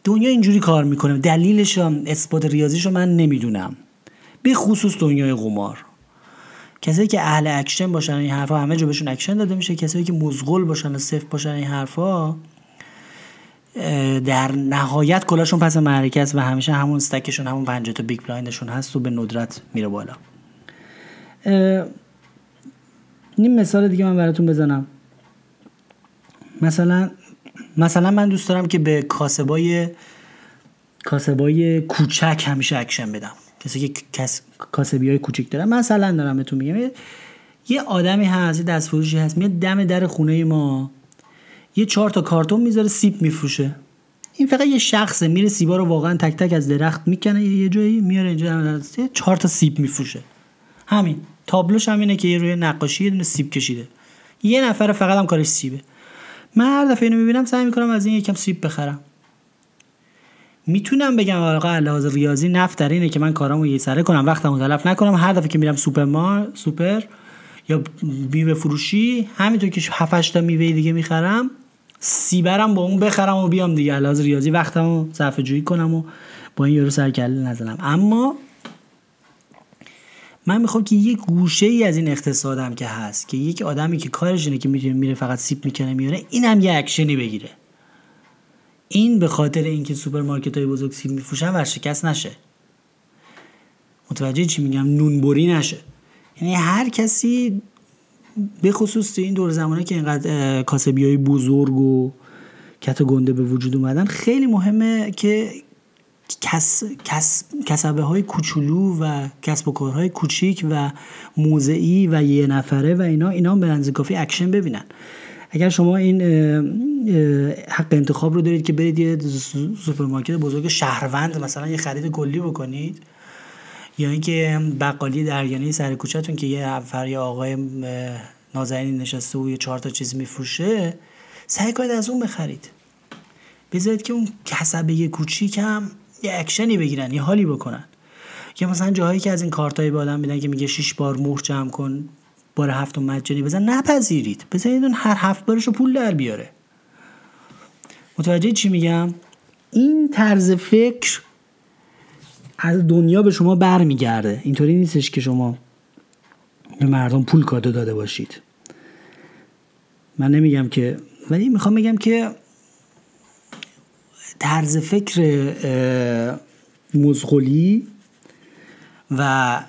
دنیا اینجوری کار می‌کنه. دلیلش هم اثبات ریاضیشو من نمی‌دونم. به خصوص دنیای قمار. کسایی که اهل اکشن باشن این حرفا همه جا بهشون اکشن داده میشه. کسایی که مزغل باشن و صفر باشن این حرفا در نهایت کلاهشون پس معرکه است و همیشه همون stack شون همون پنجه تا big blind شون هست و به ندرت میره بالا. این مثال دیگه من براتون بزنم. مثلا مثلا من دوست دارم که به کاسبای کاسبای کوچک همیشه اکشن بدم. کسی که کس کاسبی های کوچک دارم مثلا دارم بهتون میگم. یه آدمی هست یه دست فروشی هست میاد دم در خونه ما. یه چهار تا کارتون می‌ذاره سیب میفروشه. این فقط یه شخصه میره سیبا رو واقعا تک تک از درخت می‌کنه یه جایی میاره اینجا چهار تا سیب میفروشه. همین. تابلوش هم اینه که یه روی نقاشی یه دونه سیب کشیده. یه نفر فقط هم کارش سیبه. من هر دفعه اینو می‌بینم سعی می‌کنم از این یکم سیب بخرم. می‌تونم بگم آقا لحاظ ریاضی نفع در اینه که من کارامو یه سره کنم وقتمو تلف نکنم. هر دفعه که میرم سوپر مار سوپر یا میوه فروشی همینطور که 7 تا میوه دیگه می‌خرم سیبرم با اون بخرم و بیام دیگه. لحاظ ریاضی وقتمو صرفه جویی کنم و با این یارو سرکله نزنم. اما من می‌خوام که یک گوشه ای از این اقتصادم که هست که یک آدمی که کارش اینه که می‌تونه میره فقط سیب می‌کنه میاره اینم یه اکشنی بگیره. این به خاطر اینکه سوپرمارکت های بزرگ سیب میفروشن ورشکست نشه. متوجه چی میگم؟ نونبری نشه. یعنی هر کسی به خصوص تو این دور زمانه که اینقدر کاسبی های بزرگ و کت و گنده به وجود اومدن خیلی مهمه که کس، کس، کسبه های کوچولو و کسب و کارهای کوچیک و موضعی و یه نفره و اینا اینا به اندازه کافی اکشن ببینن. اگر شما این حق انتخاب رو دارید که برید یه سوپرمارکت بزرگ شهروند مثلا یه خرید کلی بکنید یا اینکه بقالی درگانی سر کوچهتون که یه نفر یه آقای نازنین نشسته و یه چهار تا چیز میفروشه سعی کنید از اون بخرید. بذارید که اون کسبه کوچیک هم یه اکشنی بگیرن یه حالی بکنن. یا مثلا جاهایی که از این کارتایی به آدم میدن که میگه شش بار مهر جمع کن بار هفتم مجانی بزن نپذیرید. بذارید اون هر هفت بارش رو پول در بیاره. متوجه چی میگم؟ این طرز فکر از دنیا به شما برمیگرده. اینطوری نیستش که شما به مردم پول کادو داده باشید. من نمیگم که ولی می‌خوام بگم که طرز فکر مزغلی و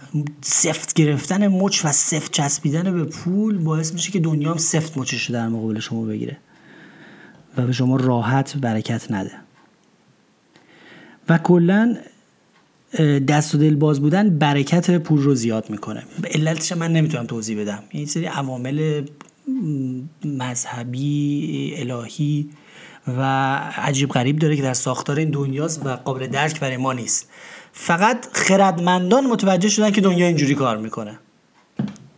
سفت گرفتن مچ و سفت چسبیدن به پول باعث میشه که دنیا هم سفت مچش در مقابل شما بگیره و به شما راحت برکت نده. و کلا دست و دل باز بودن برکت پول رو زیاد می‌کنه. به علتش من نمی‌تونم توضیح بدم. یه سری عوامل مذهبی الهی و عجیب غریب داره که در ساختار این دنیاست و قابل درک برای ما نیست. فقط خردمندان متوجه شدن که دنیا اینجوری کار می‌کنه.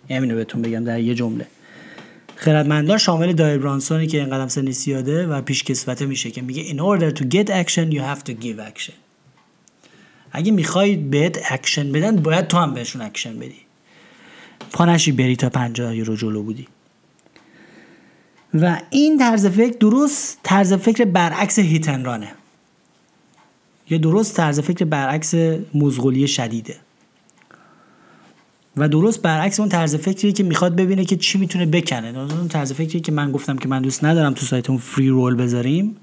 همینو بهتون بگم در یه جمله. خردمندان شامل Doyle Brunson ی که اینقدر سنش زیاده و پیشکسوته میشه که میگه in order to get action you have to give action. اگه می‌خواید بهت اکشن بدن باید تو هم بهشون اکشن بدی. پانشی بری تا پنجاه رو جلو بودی. و این طرز فکر درست طرز فکر برعکس hit and run ه. یا درست طرز فکر برعکس مزغولی شدیده. و درست برعکس اون طرز فکری که می‌خواد ببینه که چی می‌تونه بکنه. اون طرز فکری که من گفتم که من دوست ندارم تو سایتمون فری رول بذاریم.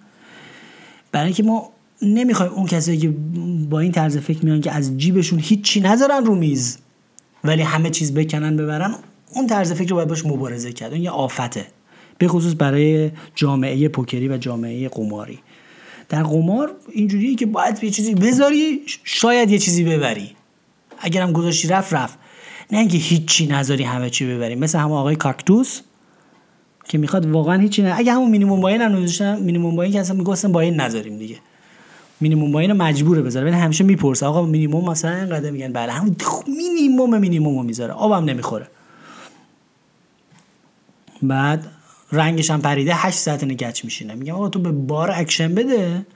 برای اینکه ما نمی‌خوایم اون کسایی که با این طرز فکر میان که از جیبشون هیچی نذارن رو میز ولی همه چیز بکنن ببرن اون طرز فکر رو باید باش مبارزه کرد. اون یه آفته. به خصوص برای جامعه پوکری و جامعه قماری. در قمار اینجوریه که باید یه چیزی بذاری شاید یه چیزی ببری. اگرم گذاشتی رفت رفت. نه اینکه هیچی نذاری همه چی ببری. مثل همه آقای کاکتوس که می‌خواد واقعا هیچی نه. اگه همون مینیمم باین هم نذاشتن مینیمم باین که اصلا می‌گفتن باین نذاریم دیگه. مینیمم باین مجبوره بذاره. ولی همیشه می‌پرسه آقا مینیمم مثلا اینقدر میگن؟ بله همون مینیمم مینیمم می‌ذاره. آبم نمی‌خوره. بعد رنگش هم پریده 8 ساعت نگچ میشینه. میگم آقا تو به بار اکشن بده.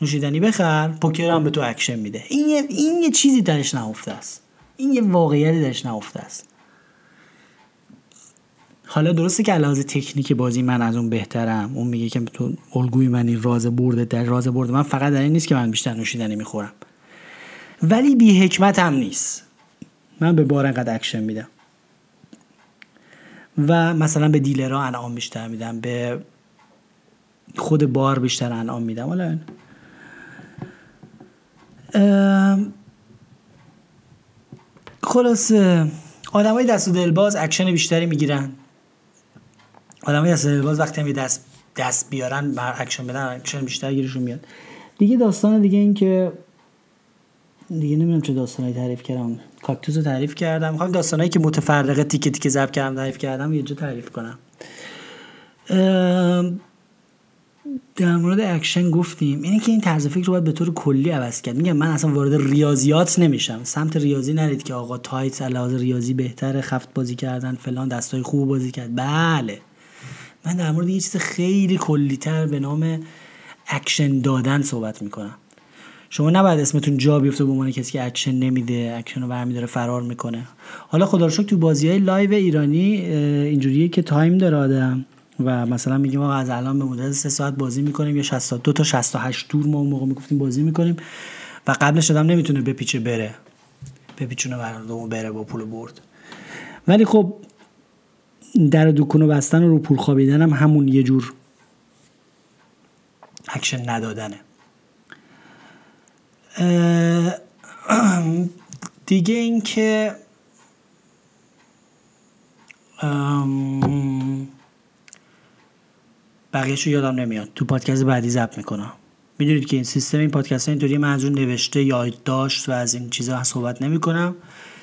نوشیدنی بخر پوکر هم به تو اکشن میده. این یه, این یه چیزی درش نهفته است. این یه واقعیتی درش نهفته است. حالا درسته که لحاظ تکنیک بازی من از اون بهترم. اون میگه که تو الگوی من این راز برده در راز برده. من فقط در این نیست که من بیشتر نوشیدنی می‌خورم. ولی بی حکمت هم نیست. من به بار انقدر اکشن میدم. و مثلا به dealer ها انعام بیشتر میدم به خود بار بیشتر انعام میدم. حالا خلاصه های دست و دلباز اکشن بیشتری می‌گیرن. های دست و دلباز وقتی هم دست دست بیارن بر اکشن بدن اکشن بیشتر گیرشون میاد. دیگه داستان دیگه این که دیگه نمی‌دونم چه داستانی تعریف کردم. کاکتوس رو تعریف کردم. می‌خوام داستانایی که متفرقه تیکه تیکه ضبط کردم تعریف کردم یه جا تعریف کنم. در مورد اکشن گفتیم. اینه که این طرز فکر رو باید به طور کلی عوض کرد. میگم من اصلا وارد ریاضیات نمیشم. سمت ریاضی نرید که آقا tight از لحاظ ریاضی بهتره خفت بازی کردن فلان دستای خوب بازی کرد. بله. من در مورد یه چیز خیلی کلیتر به نام اکشن دادن صحبت می‌کنم. شما نباید اسمتون جا بیفته به عنوان کسی که اکشن نمیده اکشن رو برمیداره فرار می‌کنه. حالا خدا رو شکر تو بازی های live ایرانی اینجوریه که time داره آدم و مثلا میگیم آقا از الان به مدت سه ساعت بازی می‌کنیم یا 62 تا 68 دور ما اون موقع می‌گفتیم بازی می‌کنیم و قبلش آدم نمی‌تونه بپیچه بره. بپیچونه برندومو بره با پول برد. ولی خب در دکونو بستن و رو پول خوابیدن هم همون یه جور اکشن ندادنه. *clears throat* دیگه اینکه بقیهش رو یادم نمیاد. تو پادکست بعدی ضبط می‌کنم. می‌دونید که این سیستم این پادکست ها اینطوری من از اون نوشته یادداشت و از این چیزا صحبت نمی کنم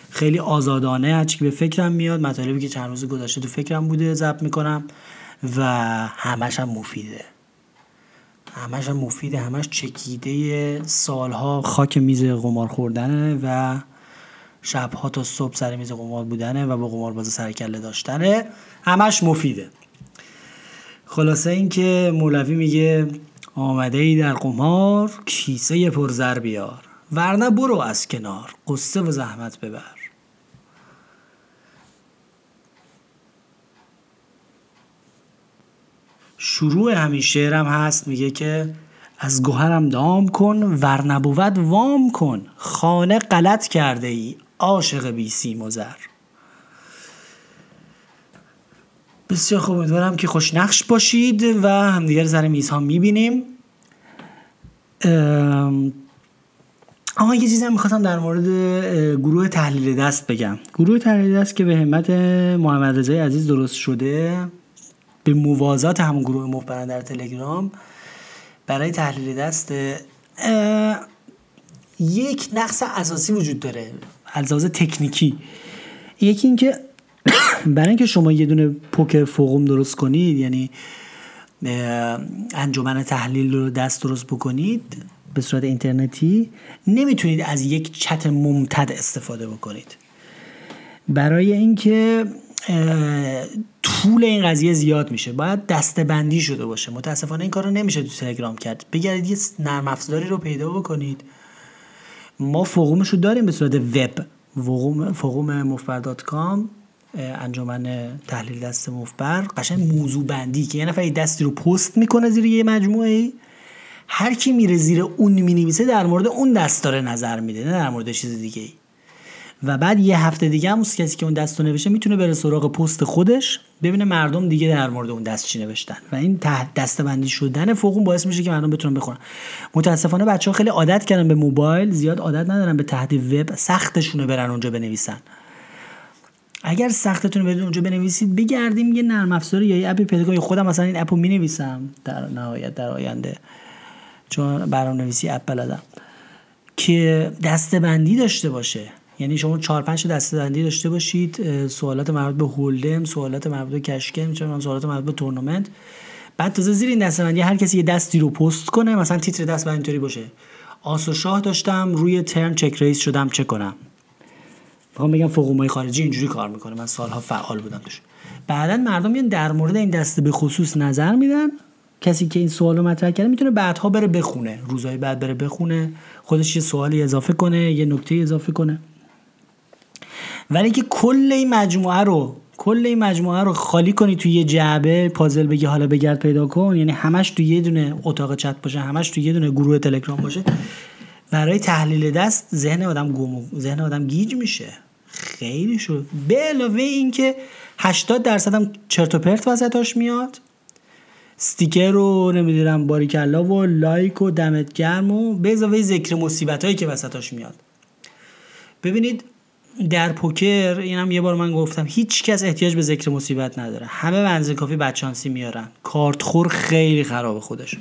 خیلی آزادانه هرچی به فکرم میاد. مطالبی که چند روز گذشته تو فکرم بوده ضبط می‌کنم و همش هم مفیده. همش هم مفیده همش چکیده سالها. خاک میز قمار خوردنه و شبها تا صبح سر میز قمار بودنه و با قمار باز سرکله داشتنه. همش مفیده. خلاصه اینکه مولوی میگه آمده ای در قمار کیسه پرزر بیار. ورنه برو از کنار قصه و زحمت ببر. شروع همین شعرم هست میگه که از گوهرم دام کن ور نبود وام کن. خانه غلط کرده ای عاشق بی سیم و بسیار خوب امیدوارم که خوش نقش باشید و همدیگر سر میز ها می‌بینیم. اما یه چیزی می‌خواستم در مورد گروه تحلیل دست بگم. گروه تحلیل دست که به همت محمد رضای عزیز درست شده. به موازات همون گروه مفبرن در تلگرام برای تحلیل دست یک نقص اساسی وجود داره از تکنیکی. یکی اینکه *coughs* برای اینکه شما یه دونه پوکر فوقم درست کنید یعنی انجمن تحلیل رو دست درست بکنید به صورت اینترنتی نمی‌تونید از یک چت ممتد استفاده بکنید. برای اینکه طول این قضیه زیاد میشه. باید دسته بندی شده باشه. متاسفانه این کار رو نمیشه تو تلگرام کرد. بگردید یه نرم افزاری رو پیدا بکنید. ما فوقومش رو داریم به صورت وب. فوقوم مفبر دات کام انجمن تحلیل دست مفبر. قشنگ موضوع بندی که یه نفر دستی رو پست می‌کنه زیر یه مجموعه هر کی میره زیر اون می‌نویسه در مورد اون دست داره نظر میده نه در مورد چیز دیگه ای و بعد یه هفته دیگه هم کسی که اون دست رو نوشته می‌تونه بره سراغ پست خودش ببینه مردم دیگه در مورد اون دست چی نوشتن. و این تحت دسته بندی شدن فوق باعث میشه که مردم بتونن بخونن. متاسفانه بچه ها خیلی عادت کردن به موبایل زیاد عادت ندارن به تحت وب سختشونه برن اونجا بنویسن. اگر سختتون بدون اونجا بنویسید بگردیم یه نرم افزار یا یه اپی پیدا کنید. خودم مثلا این اپو می‌نویسم در نهایت در آینده. چون برنامه نویسی اپ بلدم. که دسته داشته باشه. یعنی شما 4 5 دسته بندی داشته باشید سوالات مربوط به هولدم سوالات مربوط به کشکن چون سوالات مربوط به تورنمنت. بعد تازه زیر این دسته بندی هر کسی یه دستی رو پست کنه مثلا تیتر دست اینطوری باشه. آس و شاه داشتم روی ترن چک ریس شدم چه کنم. می‌خوام بگم فوقومای خارجی اینجوری کار می‌کنه من سالها فعال بودم توش. بعدا مردم میان در مورد این دسته به خصوص نظر میدن. کسی که این سوالو مطرح کرده می‌تونه بعدها بره بخونه روزهای بعد بره بخونه خودش یه سوالی اضافه کنه یه نکته اضافه کنه. ولی که کل این مجموعه رو کل این مجموعه رو خالی کنی توی یه جعبه پازل بگی حالا بگرد پیدا کن یعنی همش توی یه دونه اتاق چت باشه همش توی یه دونه گروه تلگرام باشه برای تحلیل دست ذهن آدم گم ذهن آدم گیج میشه. خیلی شد به علاوه اینکه 80 درصد هم چرت و پرت وسطاش میاد. استیکر رو نمی‌دونم باریکلا و لایک و دمت گرم و به ذکر مصیبت هایی که وسطاش میاد. ببینید در پوکر اینم یه بار من گفتم هیچ کس احتیاج به ذکر مصیبت نداره. همه اندازه کافی بدشانسی میارن. کارتخور خیلی خرابه خودش.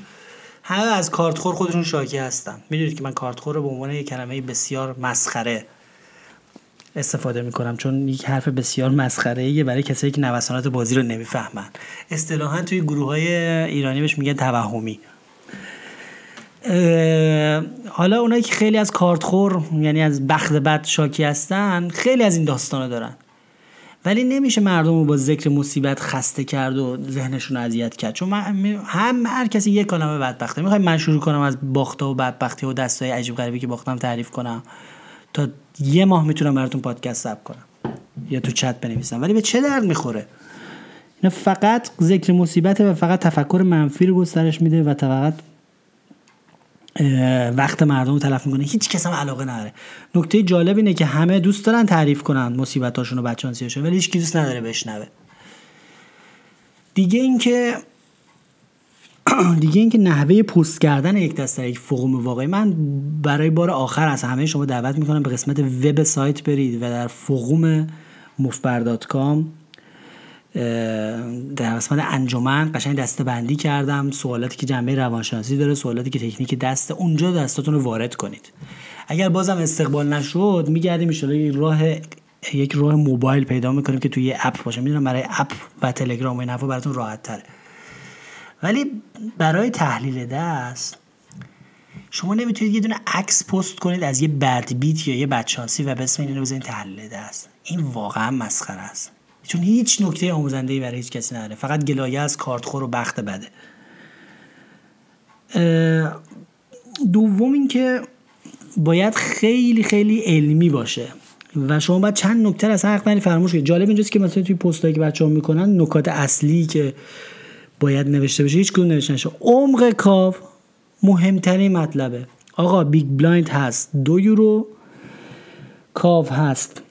همه از کارتخور خودشون شاکی هستن. می‌دونید که من کارتخور رو به عنوان یک کلمه بسیار مسخره استفاده می‌کنم چون یک حرف بسیار مسخره برای کسایی که نوسانات بازی رو نمی‌فهمن. اصطلاحا توی گروه های ایرانی بهش میگن توهمی. حالا اونایی که خیلی از کارتخور یعنی از بخت بد شاکی هستن خیلی از این داستانا دارن. ولی نمیشه مردم رو با ذکر مصیبت خسته کرد و ذهنشون اذیت کرد. چون هم هر کسی یک کلمه بدبخته. می‌خوای من شروع کنم از باخته و بدبختی و دستای عجیب غریبی که باختم تعریف کنم. تا یه ماه می‌تونم براتون پادکست ثبت کنم. یا تو چت بنویسم. ولی به چه درد می‌خوره؟ اینا فقط ذکر مصیبته و فقط تفکر منفی رو گسترش میده و فقط وقت مردم رو تلف می‌کنه. هیچ کس هم علاقه نداره. نکته جالب اینه که همه دوست دارن تعریف کنن مصیبتاشون و بچانسیاشون ولی هیچ دوست نداره بشنوه. دیگه اینکه *clears throat* دیگه اینکه نحوه پست کردن یک دسته یک فوقم واقعی. من برای بار آخر از همه شما دعوت می‌کنم به قسمت وب سایت برید و در فوقوم مفبر در قسمت انجمن قشنگ دسته بندی کردم سوالاتی که جنبه روانشناسی داره سوالاتی که تکنیک دست اونجا دستاتون رو وارد کنید. اگر بازم استقبال نشد میگردیم ان راه یک راه موبایل پیدا می‌کنیم که توی اپ باشه. می‌دونم برای اپ و تلگرام و این براتون راحت تره ولی برای تحلیل دست شما نمی‌تونید یه دونه عکس پست کنید از یه برد بیت یا یه بچانسی و بسم اینو بزنید تحلیل دست. این واقعا مسخره است. چون هیچ نکته آموزنده ای برای هیچ کسی نداره. فقط گلایه از کارتخور و بخت بده. دوم اینکه باید خیلی خیلی علمی باشه و شما باید چند نکته از حق فراموش کنید جالب اینجاست که مثلا توی پستایی که بچه‌ها می‌کنن نکات اصلی که باید نوشته بشه هیچ کدوم نوشته نشه. عمق کاو مهمترین مطلبه. آقا big blind هست دو یورو. کاو هست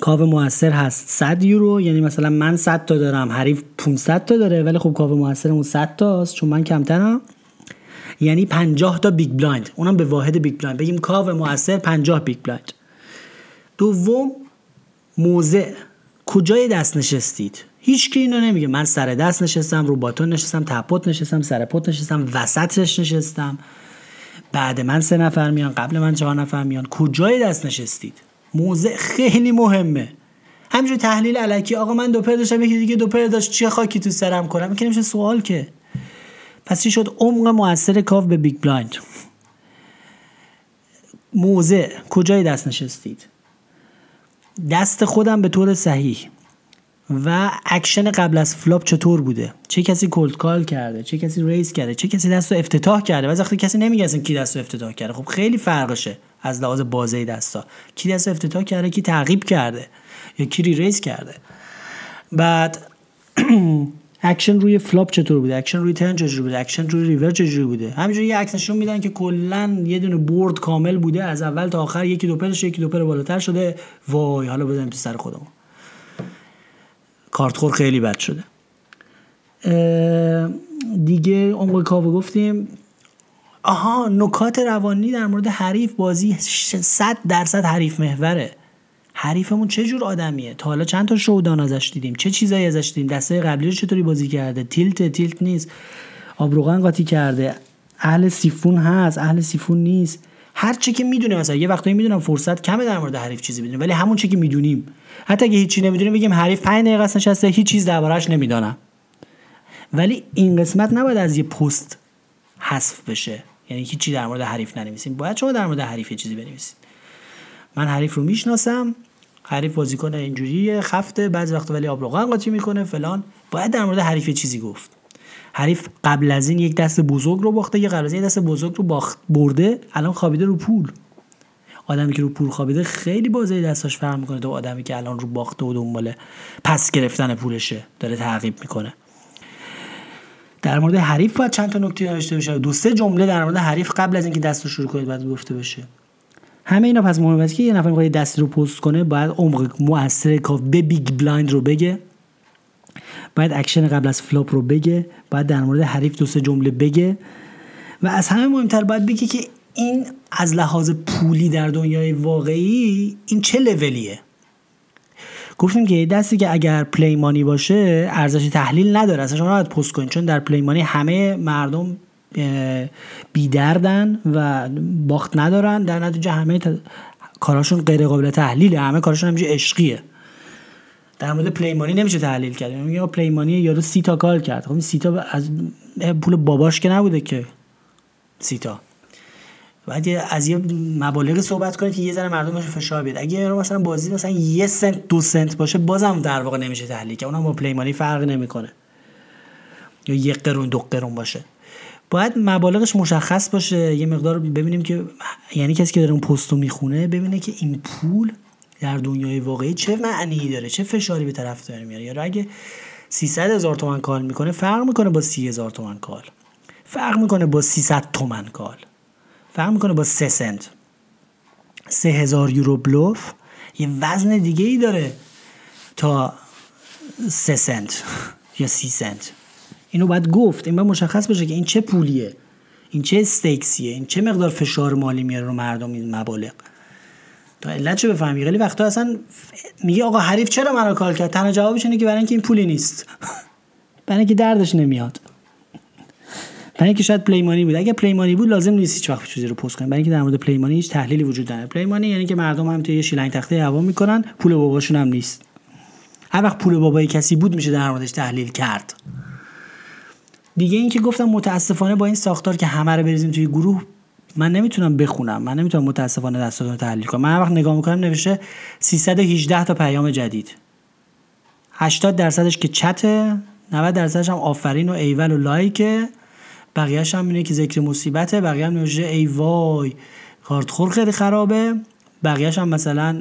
کاو موثر هست. 100 یورو یعنی مثلا من 100 تا دارم حریف 500 تا داره ولی خب کاو موثرمون 100 تاست چون من کمترم. یعنی 50 تا big blind. اونم به واحد big blind. بگیم کاو موثر 50 big blind. دوم موضع. کجای دست نشستید؟ هیچ کی اینو نمیگه. من سر دست نشستم رو button نشستم ته pot نشستم سر pot نشستم وسطش نشستم. بعد من سه نفر میان قبل من چهار نفر میان. کجای دست نشستید؟ موضع خیلی مهمه. همینجور تحلیل الکی آقا من دو پر داشتم یکی دیگه دو پر داشت چه خاکی تو سرم کنم؟ این نمیشه سوال که. پس چی شد؟ عمق موثر کاو به big blind. موضع کجای دست نشستید؟ دست خودم به طور صحیح. و اکشن قبل از flop چطور بوده؟ چه کسی cold call کرده؟ چه کسی raise کرده؟ چه کسی دست رو افتتاح کرده؟ و وقتی کسی نمیگه کی دست رو افتتاح کرده؟ خب خیلی فرقشه. از لحاظ بازه دستا. کی دست افتتاح کرده کی تعقیب کرده یا کی raise کرده. بعد *clears throat* اکشن روی flop چطور بوده؟ اکشن روی turn چجوری بوده؟ اکشن روی river چجوری بوده؟ همینجوری یه عکس نشون میدن که کلا یه دونه board کامل بوده از اول تا آخر یکی دو پرش یکی دو پر بالاتر شده. وای حالا بزنیم تو سر خودمون. کارتخور خیلی بد شده. دیگه عمق کاوه گفتیم. آها نکات روانی در مورد حریف بازی 100 درصد حریف محوره. حریفمون چه جور آدمیه؟ تا حالا چند تا شودان ازش دیدیم؟ چه چیزایی ازش دیدیم؟ دسته قبلی رو چطوری بازی کرده؟ تیلت تیلت نیست. آبروغن قاطی کرده. اهل سیفون هست اهل سیفون نیست. هر چی که می‌دونیم مثلا یه وقتایی می‌دونم فرصت کمه در مورد حریف چیزی بدونیم ولی همون چی که می‌دونیم. حتی اگه هیچی نمی‌دونیم بگیم حریف 5 دقیقه است نشسته هیچ چیز دربارش نمی‌دونم ولی این قسمت نباید از یه پست حذف بشه. یعنی هیچی در مورد حریف ننویسیم. باید شما در مورد حریف چیزی بنویسید. من حریف رو می‌شناسم. حریف بازیکن اینجوریه خفته بعضی وقت ولی آبروغن قاطی می‌کنه فلان. باید در مورد حریف چیزی گفت. حریف قبل از این یک دست بزرگ رو باخته یه قبل از این دست بزرگ رو باخت برده الان خوابیده رو پول. آدمی که رو پول خوابیده خیلی بازه دستاش فرق می‌کنه. تا آدمی که الان رو باخته و دنبال پس گرفتن پولشه داره تعقیب می‌کنه. در مورد حریف باید چند تا نکته نوشته بشه دو سه جمله در مورد حریف قبل از اینکه دست رو شروع کنید باید گفته بشه همه اینا پس مهمه که یه نفر می‌خواد دست رو پست کنه باید عمق مؤثر کاو به big blind رو بگه. باید اکشن قبل از flop رو بگه. باید در مورد حریف دو سه جمله بگه. و از همه مهمتر باید بگه که این از لحاظ پولی در دنیای واقعی این چه لولیه گفتیم که دستی که اگر play money باشه ارزش تحلیل نداره. اصلا شما پست نکنید چون در play money همه مردم بیدردن و باخت ندارن. در نتیجه همه کاراشون غیر قابل تحلیله. همه کارشون همینجوری عشقیه. در مورد play money نمیشه تحلیل کرد. میگه play money یارو سی تا call کرد. خب سی تا از پول باباش که نبوده که. سی بعد از یه مبالغ صحبت کنید که یه ذره مردم بشه فشار بیاد. اگه مثلا بازی مثلا یه سنت دو سنت باشه بازم در واقع نمیشه تحلیل کرد. اونم با پلیمانی فرق نمی‌کنه. یا یک قرون دو قرون باشه. باید مبالغش مشخص باشه. یه مقدار ببینیم که یعنی کسی که داره اون پستو می‌خونه ببینه که این پول در دنیای واقعی چه معنی داره چه فشاری به طرف داره میاره. یا اگه 300 هزار تومن کال می‌کنه فرق می‌کنه با 30 هزار تومن کال. فرق می‌کنه با 300 تومن کال. فرق می‌کنه با 3 سنت. 3000 یورو بلوف یه وزن دیگه ای داره تا 3 سنت یا 30 سنت. اینو باید گفت. این باید مشخص باشه که این چه پولیه. این چه استیکسیه. این چه مقدار فشار مالی میاره رو مردم این مبالغ. تا علت چه بفهمی. خیلی وقتا اصلا میگه آقا حریف چرا منو کال کرد؟ تنها جوابش اینه که برای اینکه این پولی نیست. *laughs* برای اینکه دردش نمیاد. برای اینکه شاید پلیمانی بود. اگه پلیمانی بود لازم نیست هیچ وقت چیزی رو پست کنیم. برای اینکه در مورد پلیمانی هیچ تحلیلی وجود نداره. پلیمانی یعنی که مردم هم توی شیلنگ تخته هوا می‌کنن پول باباشون هم نیست. هر وقت پول بابای کسی بود میشه در موردش تحلیل کرد. دیگه اینکه گفتم متاسفانه با این ساختار که همه رو بریزیم توی گروه من نمی‌تونم بخونم. من نمی‌تونم متاسفانه دستاتون تحلیل کنم. من هر وقت نگاه می‌کنم نوشته 318 تا پیام جدید. 80 درصدش که چته 90 درصدش هم آفرین و ایول و لایکه. بقیهش هم اینه که ذکر مصیبته بقیه هم نوشته ای وای کارت خور خیلی خرابه. بقیهش هم مثلا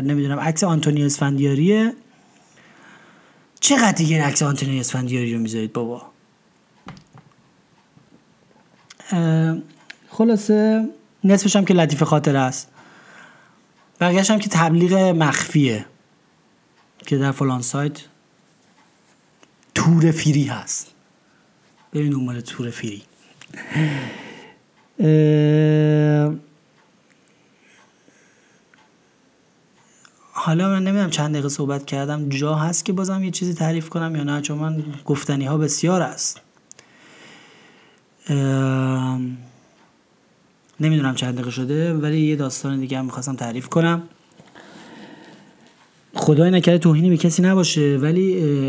نمی‌دونم عکس آنتونی اسفندیاریه. چقدر دیگه عکس آنتونی اسفندیاری رو می‌ذارید بابا؟ خلاصه نصفش هم که لطیف خاطر است. بقیهش هم که تبلیغ مخفیه. که در فلان سایت تور فیری هست. برین دنبال تور فیری. حالا من نمی‌دونم چند دقیقه صحبت کردم. جا هست که بازم یه چیزی تعریف کنم یا نه؟ چون من گفتنی ها بسیار است. نمی‌دونم چند دقیقه شده ولی یه داستان دیگه هم می‌خواستم تعریف کنم. خدای نکرده توهینی به کسی نباشه ولی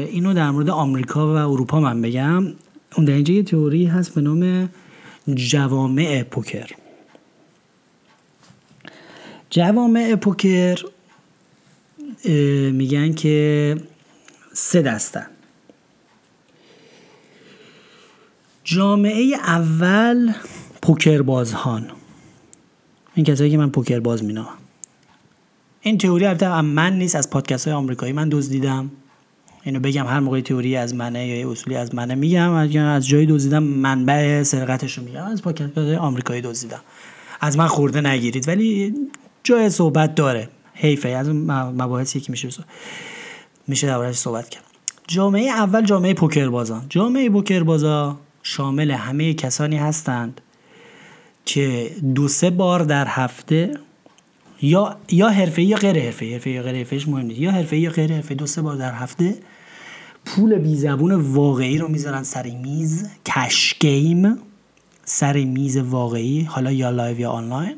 اینو در مورد آمریکا و اروپا من بگم. اون در اینجا یه تئوری هست به نام جوامع پوکر. جوامع پوکر میگن که سه دستن. جامعه اول پوکر بازهان این کسایی که من پوکر باز مینامم. این تئوری البته من نیست از پادکست های آمریکایی من دزدیدم. اینو بگم هر موقع تئوری از منه یا اصولی از منه میگم از جایی دزدیدم منبع سرقتش رو میگم از های آمریکایی دزدیدم. از من خورده نگیرید ولی جای صحبت داره. حیفه از مباحثی که میشه میشه دربارش صحبت کرد. جامعه اول جامعه پوکر بازان جامعه پوکر بازا شامل همه کسانی هستند که دو سه بار در هفته یا یا حرفه یا غیر حرفه حرفه یا غیر حرفه مهم نیست. یا حرفه یا غیر حرفه دو سه بار در هفته پول بی زبون واقعی رو می‌ذارن سر میز. cash game سر میز واقعی حالا یا live یا آنلاین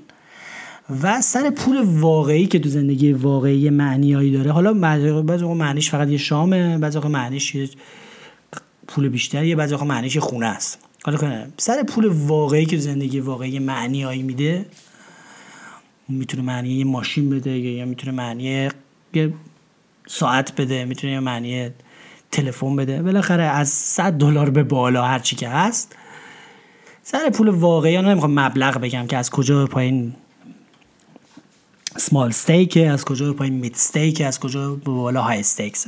و سر پول واقعی که تو زندگی واقعی معنیایی داره. حالا بعضی معنیش فقط یه شامه بعضی معنیش یه پول بیشتریه بعضی معنیش خونه است. حالا کنه سر پول واقعی که زندگی واقعی معنیایی میده می‌تونه معنی یه ماشین بده یا می‌تونه معنی یه ساعت بده می‌تونه معنی تلفن بده. بالاخره از 100 دلار به بالا هر چی که هست. سر پول واقعی یا نمی‌خوام مبلغ بگم که از کجا پایین small stake از کجا پایین mid stake از کجا به بالا high stakes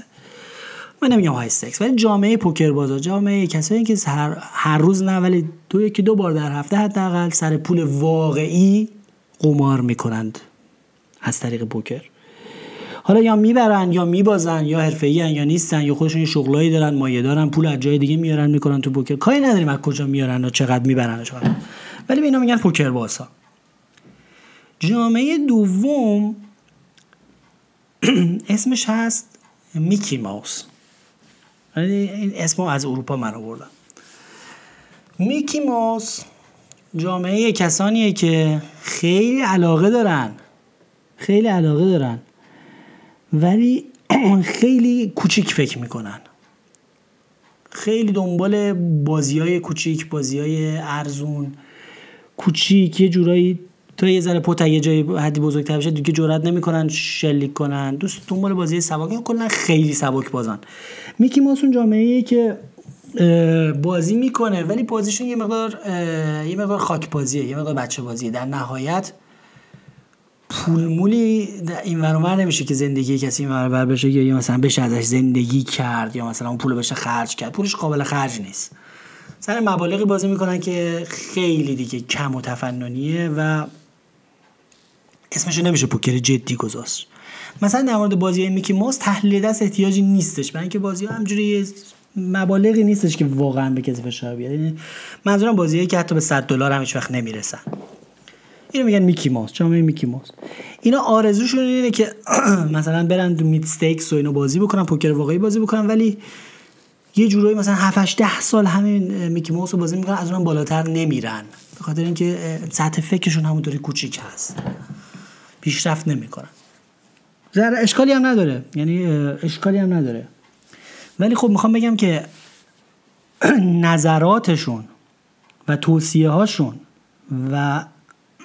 من نمیگم high stakes ولی جامعه پوکر بازا جامعه کسایی که هر, هر روز نه ولی دو یکی دو بار در هفته حداقل سر پول واقعی قمار می‌کنند از طریق پوکر. حالا یا می‌برن یا میبازن یا حرفه‌ای یا نیستن یا خودشون شغلایی دارن مایه دارن پول از جای دیگه میارن می‌کنن تو پوکر. کاری نداریم از کجا میارن و چقدر می‌برن چقدر ولی به اینا میگن پوکر بازها جامعه دوم *clears throat* اسمش هست میکی ماوس. این اسمو از اروپا من آوردم. میکی ماوس جامعه کسانیه که خیلی علاقه دارن. خیلی علاقه دارن. ولی *clears throat* خیلی کوچیک فکر می‌کنن. خیلی دنبال بازی های کوچیک بازی های ارزون. کوچیک یه جورایی تو یه ذره پوت یه جای حدی بزرگتر بشه دیگه جرئت نمی‌کنن شلیک کنن. دوست دنبال بازی سبک کلا خیلی سبک بازن. میکی ماسون جامعه که بازی می‌کنه ولی بازیشون یه مقدار یه مقدار خاک بازیه یه مقدار بچه بازیه. در نهایت پولمولی این ورانور نمیشه که زندگی کسی این ورانور بشه یا مثلا بشه ازش زندگی کرد یا مثلا اون پول بشه خرج کرد. پولش قابل خرج نیست. سر مبالغی بازی می‌کنن که خیلی دیگه کم و تفننیه و اسمشو نمیشه پوکر جدی گذاشت. مثلا در مورد بازی میکی موس تحلیل دست احتیاجی نیستش. برای اینکه بازی همجوری مبالغی نیستش که واقعا به کسی فشار بیاد یعنی منظورم بازیه که حتی به 100 دلار هم هیچ وقت نمی‌رسن. اینو میگن میکی ماوس. جامعه میکی ماوس؟ اینا آرزوشون اینه که *clears throat* مثلا برن تو میت استیکس و اینو بازی بکنن پوکر واقعی بازی بکنن ولی یه جورایی مثلا 7 ده سال همین میکی ماوس رو بازی می‌کنن از اونم بالاتر نمیرن. به خاطر اینکه سطح فکرشون همونطوری کوچیک هست. پیشرفت نمی‌کنن. ذره اشکالی هم نداره. یعنی اشکالی هم نداره. ولی خب می‌خوام بگم که *clears throat* نظراتشون و توصیه هاشون و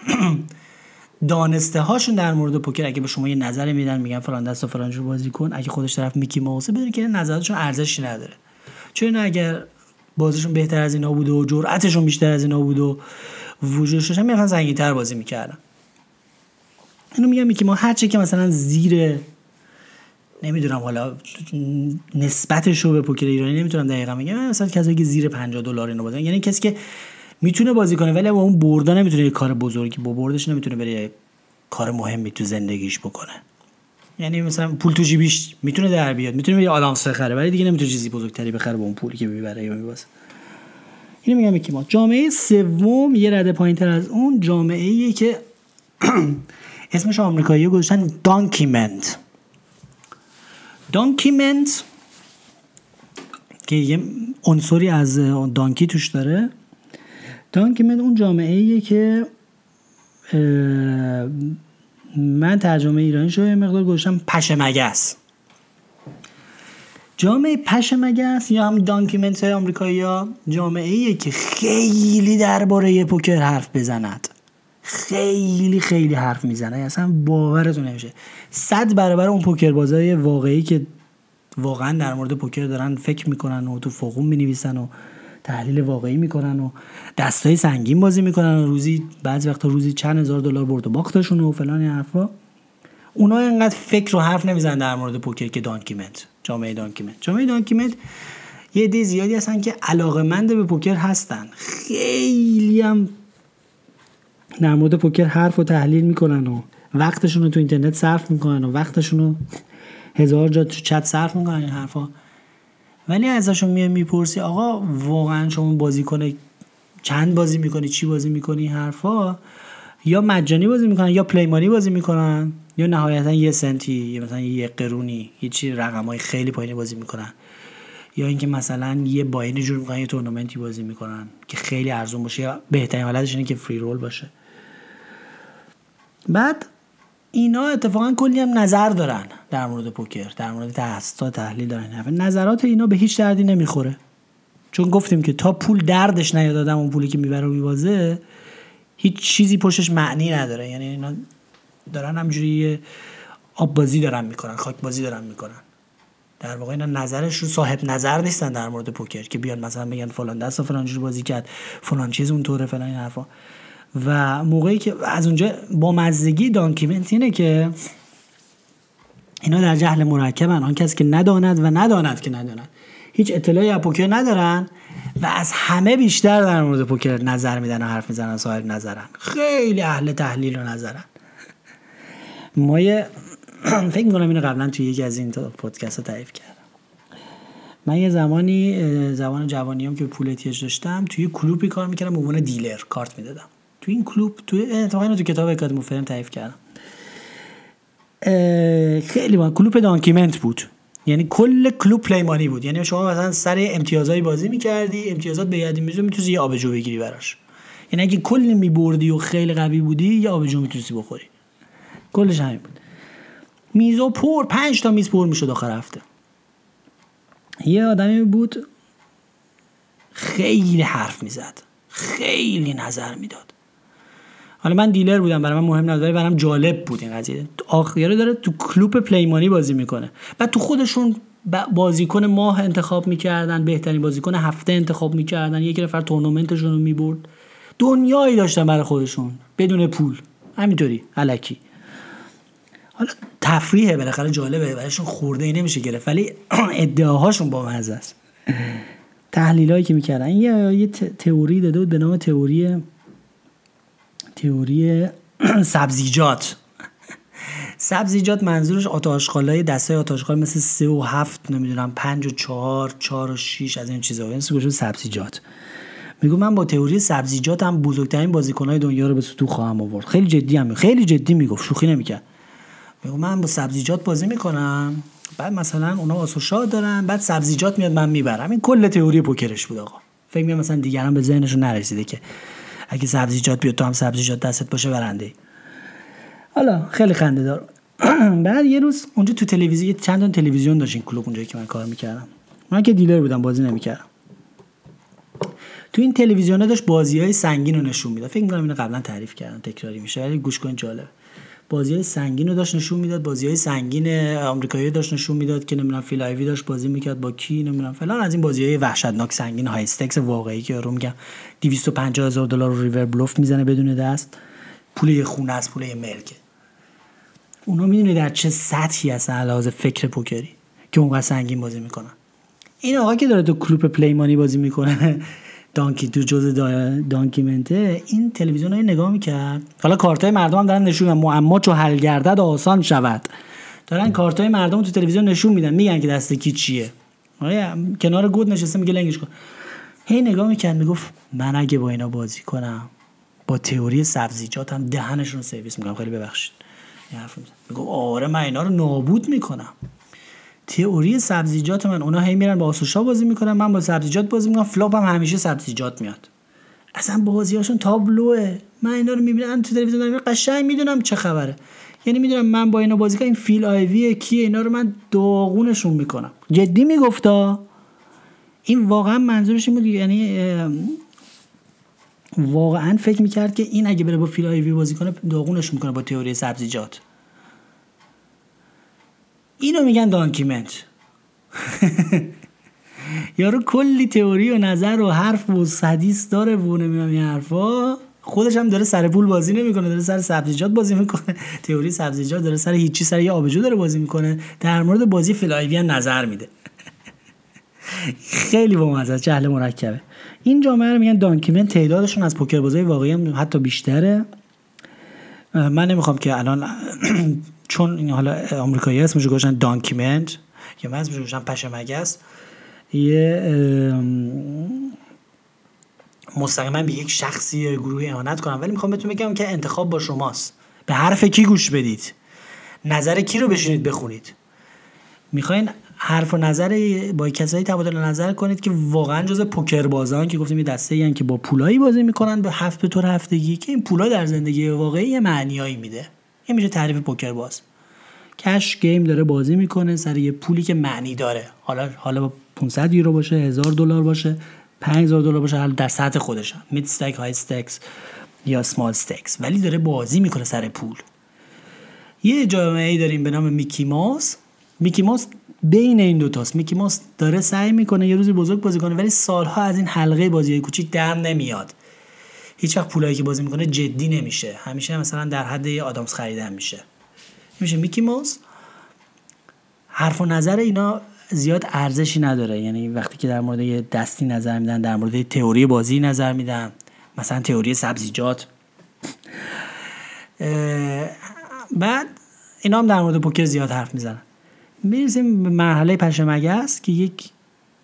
*clears throat* دانسته هاشون در مورد پوکر اگه به شما یه نظر میدن میگن فلان دست و فلان جور بازی کن. اگه خودش طرف میکی ماوسه بدونی که نظراتشون ارزشی نداره. چون اگر بازیشون بهتر از اینا بود و جرأتشون بیشتر از اینا بود و وجودش هم می‌خوان زنگین‌تر بازی می‌کردن. اینو میگم میکی ما هرچی که مثلا زیر نمی‌دونم حالا نسبتش رو به پوکر ایرانی نمی‌تونم دقیقا بگم مثلا کسایی که زیر 50 دلار اینو بازی یعنی کسی که می‌تونه بازی کنه ولی با اون بردا نمی‌تونه یه کار بزرگی با بردش نمی‌تونه بره کار مهمی تو زندگیش بکنه. یعنی مثلا پول تو جیبیش می‌تونه در بیاد می‌تونه یه آدامس بخره ولی دیگه نمی‌تونه چیزی بزرگتری بخره با اون پولی که می‌بره یا میبازه. اینو میگم یکی ما. جامعه سوم یه رده پایینتر از اون جامعه ایه که *clears throat* اسمش آمریکایی گذاشتن دانکیمنت دانکیمنت که یه عنصری از دانکی توش داره. دانکیمنت اون جامعه ایه که من ترجمه ایرانی شو یه مقدار گذاشتم پشمگس جامعه پشمگس یا هم دانکیمنت آمریکایی ها جامعه ایه که خیلی درباره پوکر حرف بزند. خیلی خیلی حرف می‌زنه. اصلا باورتون نمیشه. صد برابر اون پوکر بازای واقعی که واقعا در مورد پوکر دارن فکر می‌کنن و تو فقوم می‌نویسن و تحلیل واقعی می‌کنن و دستای سنگین بازی می‌کنن و روزی بعضی وقتا روزی چند هزار دلار برد و باختشون و فلان حرفا. اونا اینقدر فکر و حرف نمی‌زنن در مورد پوکر که دانکیمنت جامعه دانکیمنت جامعه دانکیمنت یه دی زیادی هستن که علاقه به پوکر هستن. خیلی هم در مورد پوکر حرف و تحلیل می‌کنن و وقتشون رو تو اینترنت صرف می‌کنن و وقتشون رو هزار جا تو چت صرف می‌کنن. این حرفا ولی ازشون میای می‌پرسی آقا واقعا شما بازی کنه چند بازی می‌کنی؟ چی بازی می‌کنی؟ حرفا؟ یا مجانی بازی می‌کنن یا پلیمانی بازی می‌کنن یا نهایتا یه سنتی یا مثلا یه قرونی یه چی رقم های خیلی پایینی بازی می‌کنن. یا اینکه مثلا یه باینی جور می‌کنن یه تورنمنتی بازی می‌کنن که خیلی ارزون باشه. یا بهترین حالتش اینه که فری رول باشه. بعد اینا اتفاقا کلی هم نظر دارن در مورد پوکر در مورد تحصیلات تحلیل دارن نظرات اینا به هیچ دردی نمی‌خوره. چون گفتیم که تا پول دردش نیاد آدم اون پولی که می‌بره و میبازه هیچ چیزی پشتش معنی نداره. یعنی اینا دارن همجوری آب بازی دارن می‌کنن خاک بازی دارن می‌کنن. در واقع اینا نظرش رو صاحب نظر نیستن در مورد پوکر که بیان مثلا بگن فلان دست و فلان جور بازی کرد فلان چیز اونطوره فلان این حرفا. و موقعی که از اونجا با مزدگی دانکیمنت اینه که اینا در جهل مرکبن. آن کسی که نداند و نداند که نداند. هیچ اطلاعی از پوکر ندارن و از همه بیشتر در مورد پوکر نظر میدن و حرف می‌زنن صاحب نظرن. خیلی اهل تحلیل و نظرن. ما یه فکر می‌کنم اینو قبلا توی یکی از این پادکست ها تعریف کردم. من یه زمانی زمان جوانیام که پول داشتم توی کلوبی کار می‌کردم به عنوان دیلر کارت می‌دادم. تو این کلوب تو اتفاقا تو کتاب اکادمی فرم تعریف کردم. خیلی با کلوب دانکیمنت بود. یعنی کل کلوب پلیمانی بود. یعنی شما مثلا سر امتیازهای بازی می‌کردی امتیازات به یادی میزو می‌تونی یه آبجو بگیری براش. یعنی اگه کل میبردی و خیلی قوی بودی یه آبجو می‌تونستی بخوری. کلش همین بود. میزو پر پنج تا میز پر می‌شد آخر هفته. یه آدمی بود خیلی حرف می‌زد. خیلی نظر می‌داد. حالا من دیلر بودم برای من مهم نبود برام جالب بود این قضیه. آخری داره تو کلوب پلیمانی بازی می‌کنه. و تو خودشون بازیکن ماه انتخاب می‌کردن بهترین بازیکن هفته انتخاب می‌کردن. یک نفر تورنمنتشون رو می‌برد. دنیایی داشتن برای خودشون بدون پول. همینطوری علکی. حالا تفریحه بالاخره جالبه. برایشون خورده ای نمیشه گرفت ولی *clears throat* ادعاهاشون با مزه است. تحلیلایی که می‌کردن. یه یه تئوری داده بود به نام تئوری تئوری *clears throat* سبزیجات. سبزیجات منظورش آتاشخالای دسته آتاشخال مثل سه و هفت نمی‌دونم پنج و چهار چهار و شیش از این چیزا. این سبزیجات. میگو من با تئوری سبزیجاتم بزرگترین بازیکنهای دنیا رو به سطوح خواهم آورد. خیلی جدی هم خیلی جدی می‌گفت شوخی نمی‌کرد. میگو من با سبزیجات بازی می‌کنم. بعد مثلا اونا آسوشا دارن بعد سبزیجات میاد من می‌برم. این کل تئوری پوکرش بود آقا. فکر می‌کنم مثلا دیگران به ذهنشون نرسیده که اگه سبزیجات بیاد تو هم سبزیجات دستت باشه برنده. حالا خیلی خنده دار. *clears throat* بعد یه روز اونجا تو تلویزیون چند تا تلویزیون داشت این کلوب اونجایی که من کار می‌کردم. من که dealer بودم بازی نمی‌کردم. تو این تلویزیون داشت بازی های سنگین رو نشون می‌داد. فکر می‌کنم اینو قبلا تعریف کردم تکراری میشه. ولی گوش کن جالب بازی های سنگین رو داشت نشون می‌داد بازی های سنگین آمریکایی داشت نشون می‌داد که نمی‌دونم فیل آیوی داشت بازی می‌کرد با کی نمی‌دونم فلان. از این بازی های وحشتناک سنگین high stakes واقعی که رو میگم 250 هزار دلار رو ریور بلوف می‌زنه بدون دست. پول یه خونه از پول یه ملکه. اونا می‌دونه در چه سطحی هستن لحاظ فکر پوکری که اونقدر سنگین بازی می‌کنن. این آقا که داره تو کلوپ پلیمانی بازی می‌کنه دانکی تو جزء دانکیمنته این تلویزیون های نگاه می‌کرد. حالا کارت های مردم هم دارن نشون میدن. معما چو حل گردد آسان شود. دارن کارت های مردم تو تلویزیون نشون میدن. میگن که دست کی چیه. کنار گود نشسته میگه لنگش کن. هی نگاه می‌کرد. می‌گفت من اگه با اینا بازی کنم با تئوری سبزیجاتم دهنشون رو سرویس می‌کنم. خیلی ببخشید. میگم آره من اینا رو نابود می‌کنم. تئوری سبزیجات من اونا هی میرن با آس و شاه بازی می‌کنن من با سبزیجات بازی می‌کنم flop هم همیشه سبزیجات میاد. اصلا بازیاشون تابلوه. من اینا رو می‌بینم تو تلویزیون دارم قشنگ می‌دونم چه خبره. یعنی می‌دونم من با اینا بازی کنم این فیل آیوی کیه اینا رو من داغونشون می‌کنم. جدی میگفتا؟ این واقعا منظورش این بود یعنی واقعا فکر می‌کرد که این اگه بره با فیل آیوی بازی کنه داغونش می‌کنه با تئوری سبزیجات. اینو میگن donkament. *laughs* یارو کلی تئوری و نظر و حرف و حدیث داره و نمی‌دونم این حرفا. خودش هم داره سر پول بازی نمی‌کنه داره سر سبزیجات بازی می‌کنه. *laughs* تئوری سبزیجات داره سر هیچی سر یه آبجو داره بازی می‌کنه. در مورد بازی فیل آیوی هم نظر میده. *laughs* خیلی با مزه جهل مرکبه. این جامعه رو میگن دانکیمنت تعدادشون از پوکر بازی واقعی هم حتی بیشتره. من نمی‌خوام که الان *clears throat* چون این حالا آمریکایی اسمش گذاشتن دانکیمنت یا من گذاشتن پشمگه است. یه مستقیما به یک شخصی یا گروهی اهانت کنم. ولی می‌خوام بهتون بگم که انتخاب با شماست. به حرف کی گوش بدید؟ نظر کی رو بشینید بخونید؟ می‌خواین حرف و نظر با کسایی تبادل نظر کنید که واقعا جز پوکر بازان که گفتیم یه دسته ای که با پولایی بازی می‌کنن به هفت به طور هفتگی که این پولا در زندگی واقعی یه معنیایی میده. این میشه تعریف پوکر باز. کش گیم داره بازی می‌کنه سر یه پولی که معنی داره. حالا حالا 500 یورو باشه 1000 دلار باشه 5000 دلار باشه حالا در سطح خودش مید استک های استکس یا سمال استکس ولی داره بازی می‌کنه سر پول. یه جامعه ای داریم به نام میکی ماوس. میکی ماوس بین این دوتاست میکی ماوس داره سعی می‌کنه یه روزی بزرگ بازی کنه ولی سالها از این حلقه بازی کوچیک در نمیاد. هیچ وقت پولایی که بازی می‌کنه جدی نمیشه. همیشه مثلا در حد یه آدامس خریدن میشه. میشه میکی موس حرف و نظر اینا زیاد ارزشی نداره. یعنی وقتی که در مورد یه دستی نظر میدن در مورد تئوری بازی نظر میدن. مثلا تئوری سبزیجات بعد اینا هم در مورد پوکر زیاد حرف می‌زنن. می‌رسیم به مرحله پشمگه است که یک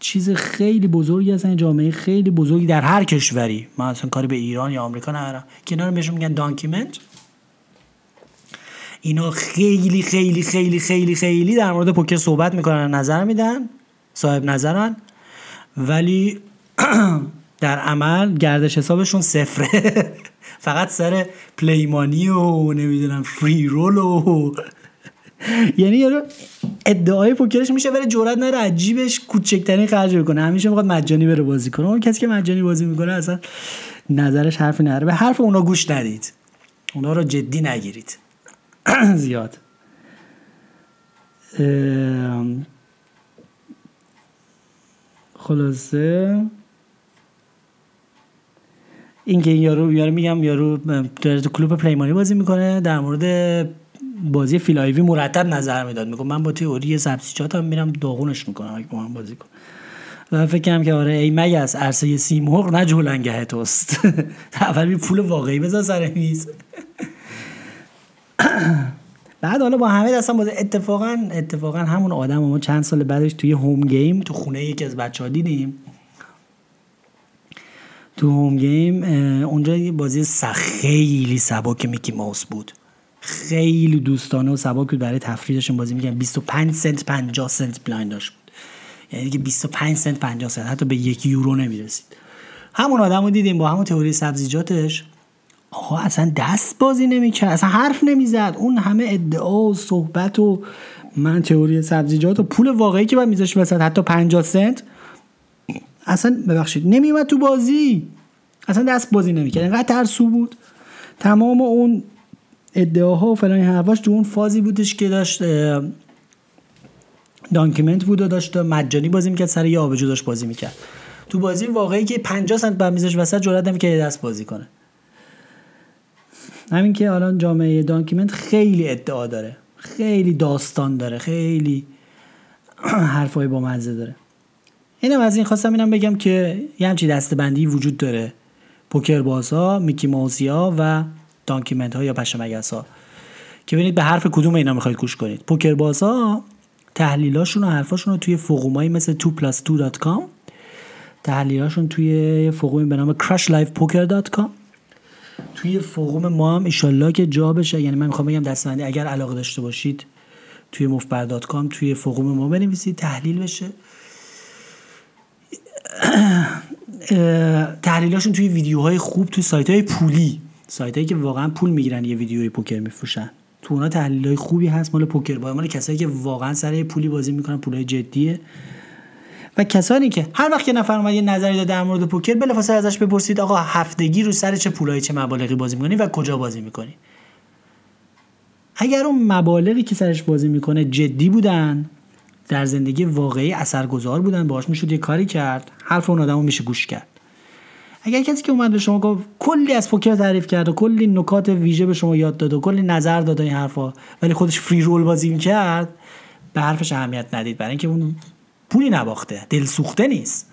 چیز خیلی بزرگی هستن جامعه خیلی بزرگی در هر کشوری. من اصلا کاری به ایران یا آمریکا ندارم. اینا رو بهشون میگن دانکیمنت اینا خیلی خیلی خیلی خیلی خیلی در مورد پوکر صحبت می‌کنن نظر میدن صاحب نظرن. ولی *clears throat* در عمل گردش حسابشون صفره. *laughs* فقط سر پلیمانی و نمی‌دونم فری رول و *laughs* یعنی یارو ادعای پوکرش میشه ولی جرئت نداره عجیبش کوچکترین خرج بکنه همیشه می‌خواد مجانی بره بازی کنه. اون کسی که مجانی بازی می‌کنه اصلا نظرش حرفی نداره. به حرف اونا گوش ندید. اونا رو جدی نگیرید. *clears throat* زیاد. خلاصه این که یارو یارو میگم یارو تو کلوب play money بازی می‌کنه. در مورد بازی فیل آیوی مرتب نظر می‌داد. میگم من با تئوری سبزیجاتم میرم داغونش می‌کنم. اگه با من بازی کن. و فکر کنم که آره ای مگس عرصه سیمرغ نه جولانگه توست. *laughs* اول پول واقعی بذار سر میز. *coughs* بعد حالا با همه دستم بازی اتفاقا اتفاقا همون آدم ما چند سال بعدش توی home game تو خونه یکی از بچه دیدیم. تو home game اونجا یه بازی خیلی سبک Mickey Mouse بود. خیلی دوستانه و سبک بود برای تفریحشون بازی می‌کنن 25 سنت 50 سنت blind داشت. بود یعنی دیگه 25 سنت 50 سنت. حتی به یک یورو نمی‌رسید. همون آدم رو دیدیم با همون تئوری سبزیجاتش. آقا اصلا دست بازی نمی‌کرد اصلا حرف نمی‌زد. اون همه ادعا و صحبت و من تئوری سبزیجات و پول واقعی که باید میذاشت وسط حتی 50 سنت. اصلا ببخشید نمیومد تو بازی. اصلا دست بازی نمی‌کرد. اینقدر ترسو بود. تمام اون ادعاها و فلان حرفاش تو اون فازی بودش که داشت دانکیمنت بود و داشت مجانی بازی می‌کرد سر یه آبجو داشت بازی می‌کرد. تو بازی واقعی که 50 سنت بعد میذاش وسط جرئت نمی‌کرد دست بازی کنه. همین که الان جامعه دانکیمنت خیلی ادعا داره. خیلی داستان داره. خیلی *clears throat* حرفای با مزه داره. اینم از این خواستم اینم بگم که یه همچی دستبندی وجود داره. پوکر ها میکی و دانکیمنت ها یا پشمگس ها که ببینید به حرف کدوم اینا می‌خواید گوش کنید. پوکر ها تحلیلاشون و حرفاشون رو توی فقومایی مثل 2plus2.com تحلیلاشون توی فقومی به نام crashlifepoker.com توی فقوم ما هم ایشالله که جا بشه. یعنی من می‌خوام بگم دستبندی اگر علاقه داشته باشید توی مفبر.com توی فقوم ما بنویسید تحلیل بشه. *clears throat* تحلیلاشون توی ویدیوهای خوب توی سایت های پولی. سایت هایی که واقعا پول می‌گیرن یه ویدیوی پوکر میفروشن. تو اونا تحلیل های خوبی هست مال پوکر با مال کسایی که واقعا سر پولی بازی می‌کنن پولای جدیه. و کسانی که هر وقت یه نفر اومد یه نظری داد در مورد پوکر بلافاصله ازش بپرسید آقا هفتگی رو سر چه پولایی چه مبالغی بازی می‌کنی و کجا بازی می‌کنی؟ اگر اون مبالغی که سرش بازی می‌کنه جدی بودن در زندگی واقعی اثرگذار بودن باهاش می‌شد یه کاری کرد حرف اون آدمو میشه گوش کرد. اگر کسی که اومد به شما گفت کلی از پوکر تعریف کرد و کلی نکات ویژه به شما یاد داد و کلی نظر داد این حرفا ولی خودش فری رول بازی می‌کرد به حرفش اهمیت ندید. برای اینکه اون پولی نباخته. دل سوخته نیست.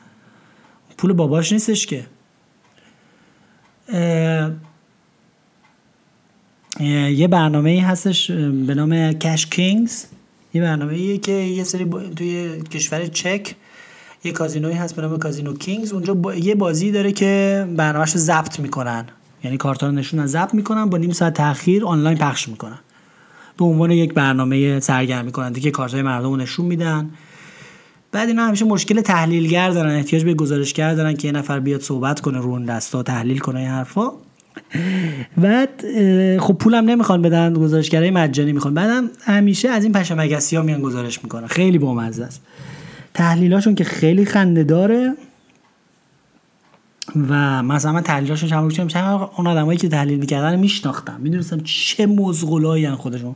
پول باباش نیستش که. یه برنامه ای هستش به نام کش کینگز یه برنامه که یه سری توی کشور چک یه کازینوی هست به نام کازینو کینگز. اونجا یه بازی داره که برنامهش رو ضبط می‌کنن. یعنی کارتا رو نشونن ضبط می‌کنن با نیم ساعت تاخیر آنلاین پخش می‌کنن. به عنوان یک برنامه سرگرمی کننده که کارتای مردم رو نشون میدن. بعد اینا همیشه مشکل تحلیلگر دارن. احتیاج به گزارشگر دارن که یه نفر بیاد صحبت کنه رو اون دستا تحلیل کنه این حرفا. بعد خب پولم نمی‌خوان بدن گزارشگرای مجانی می‌خوان بعدم همیشه از این پشمگسی ها میان گزارش می‌کنن. خیلی بامزه است. تحلیلاشون که خیلی خنده داره و مثلا من تحلیلاشون چند چند اون آدمایی که تحلیل می‌کردن میشناختم. می‌دونستم چه مزغلایی خودشون.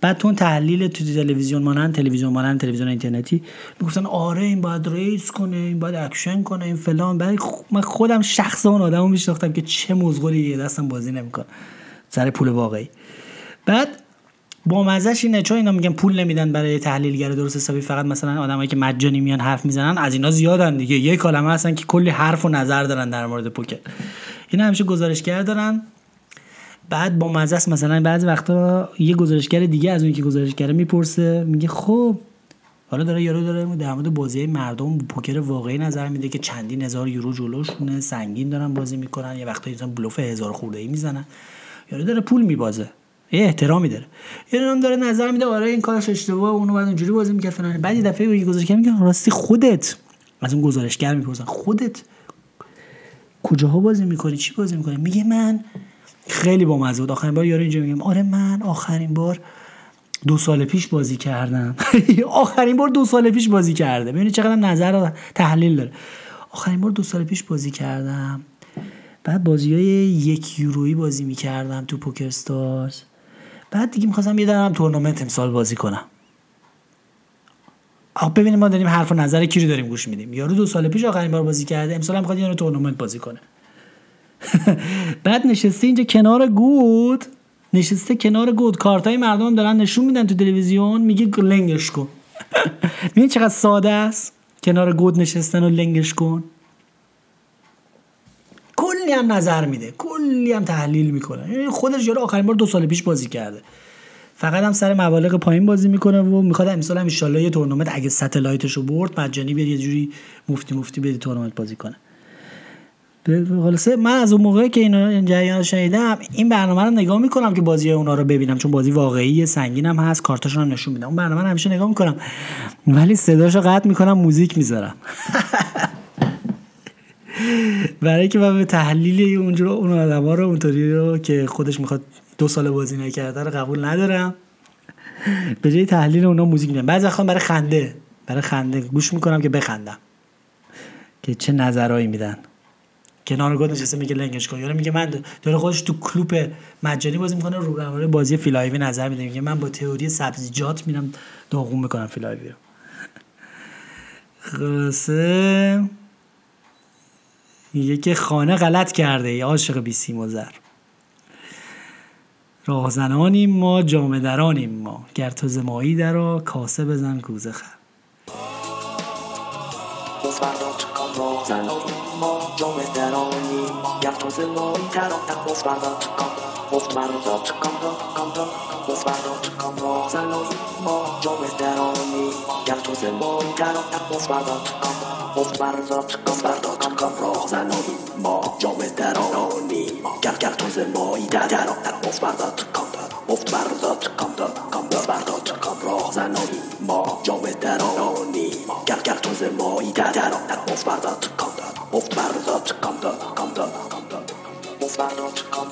بعد تو تحلیل تو تلویزیون مانند تلویزیون مانند تلویزیون اینترنتی می‌گفتن آره این باید raise کنه این باید اکشن کنه این فلان. بعد من خودم شخص اون آدمو میشناختم که چه مزغلی دستم بازی نمی‌کنه. سر پول واقعی. بعد با مزش اینه چون اینا میگن پول نمیدن برای تحلیلگر درست حسابی فقط مثلا آدمایی که مجانی میان حرف می‌زنن از اینا زیادن دیگه. یه کلمه هستن که کلی حرف و نظر دارن در مورد پوکر. اینا همیشه گزارشگر دارن. بعد با مزه مثلا بعضی وقتا یه گزارشگر دیگه از اون که گزارشگر می‌پرسه میگه خب حالا داره یارو داره در مورد بازی مردم پوکر واقعی نظر میده که چندین هزار یورو جلوشونه سنگین دارن بازی می‌کنن یه وقتا مثلا بلوف هزار خورده ای می‌زنن. یارو داره پول میبازه. یه احترامی داره. یه هم داره نظر میده آره این کارش اشتباهه اونو بعد اونجوری بازی می‌کرد فلان بعد یه دفعه یه گزارشگر میگه راستی خودت. از اون گزارشگر می‌پرسن خودت کجاها بازی می‌کنی؟ چی بازی می‌کنی؟ میگه من خیلی با مزه بود. آخرین بار یارو اینجا میگم آره من آخرین بار دو سال پیش بازی کردم. *laughs* آخرین بار دو سال پیش بازی کرده. ببینید چقدر نظر تحلیل داره. آخرین بار دو سال پیش بازی کردم. بعد بازی های یک یورویی بازی می‌کردم تو پوکر ستارز بعد دیگه می‌خواستم یه دارم تورنمنت امسال بازی کنم. آخ ببینیم ما داریم حرف و نظر کی رو داریم گوش میدیم. یارو دو سال پیش آخرین بار بازی کرده امسال هم می‌خواد یه تورنمنت بازی کنه. *laughs* بعد نشسته اینجا کنار گود نشسته کنار گود. کارتای مردم دارن نشون میدن تو تلویزیون میگه لنگش کن. *laughs* میگه چقدر ساده است؟ کنار گود نشستن و لنگش کن. کلی هم نظر میده. کلی هم تحلیل می‌کنه. یعنی خودش یارو آخرین بار دو سال پیش بازی کرده. فقط هم سر مبالغ پایین بازی می‌کنه و می‌خواد امسال هم ان یه تورنمنت اگه satellite شو برد مجانی بیاد یه جوری مفتی مفتی بیاد تورنمنت بازی کنه. خلاصه من از اون موقع که این جریان شنیدم این برنامه رو نگاه می‌کنم که بازی اونا رو ببینم چون بازی واقعی سنگین هم هست کارتاشون هم نشون میدم. اون برنامه رو همیشه نگاه می‌کنم. ولی صداشو قطع می‌کنم موزیک می‌ذارم. *laughs* برای که من به تحلیل اونجا اون آدم ها رو اونطوری رو که خودش می‌خواد دو سال بازی نکرده رو قبول ندارم. به جای تحلیل اونا موزیک میدم بعضی وقتا برای خنده. برای خنده. گوش می‌کنم که بخندم. که چه نظرهایی میدن. کنار گود نشسته میگه لنگش کن. میگه من داره خودش تو کلوپ مجانی بازی می‌کنه رو بازی فیل آیوی نظر میده. میگه من با تئوری سبزیجات میرم داغون می‌کنم فیل آیوی رو. خلاصه میگه که خانه غلط کرده ای عاشق بی سیم و زر. راهزنانیم ما جامه‌درانیم ما. گر تو ز مایی درآ کاسه بزن کوزه خر. مفت مراتات کامدا کامدا مفت مراتات راهزنانیم ما جامدرانیم گر تو زمایی درا مفت مراتات کامدا مفت مراتات کام راهزنانیم ما جامدرانیم گر گر تو زمایی درا مفت مراتات مفت برداد کام داد کام داد برداد کام راه زنانی ما جامه درانی گر گر توز مایی در در مفت کام داد مفت برداد کام داد کام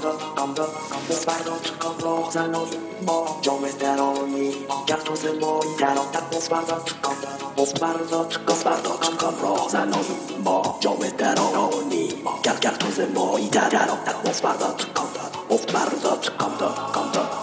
داد کام داد مفت برداد کام راه زنانی ما جامه درانی گر توز مایی در مفت برداد کام داد مفت برداد کام داد کام داد مفت برداد کام راه زنانی ما. جامه درانی گر توز مایی در مفت برداد کام داد مفت برداد کام برداد کام راه زنانی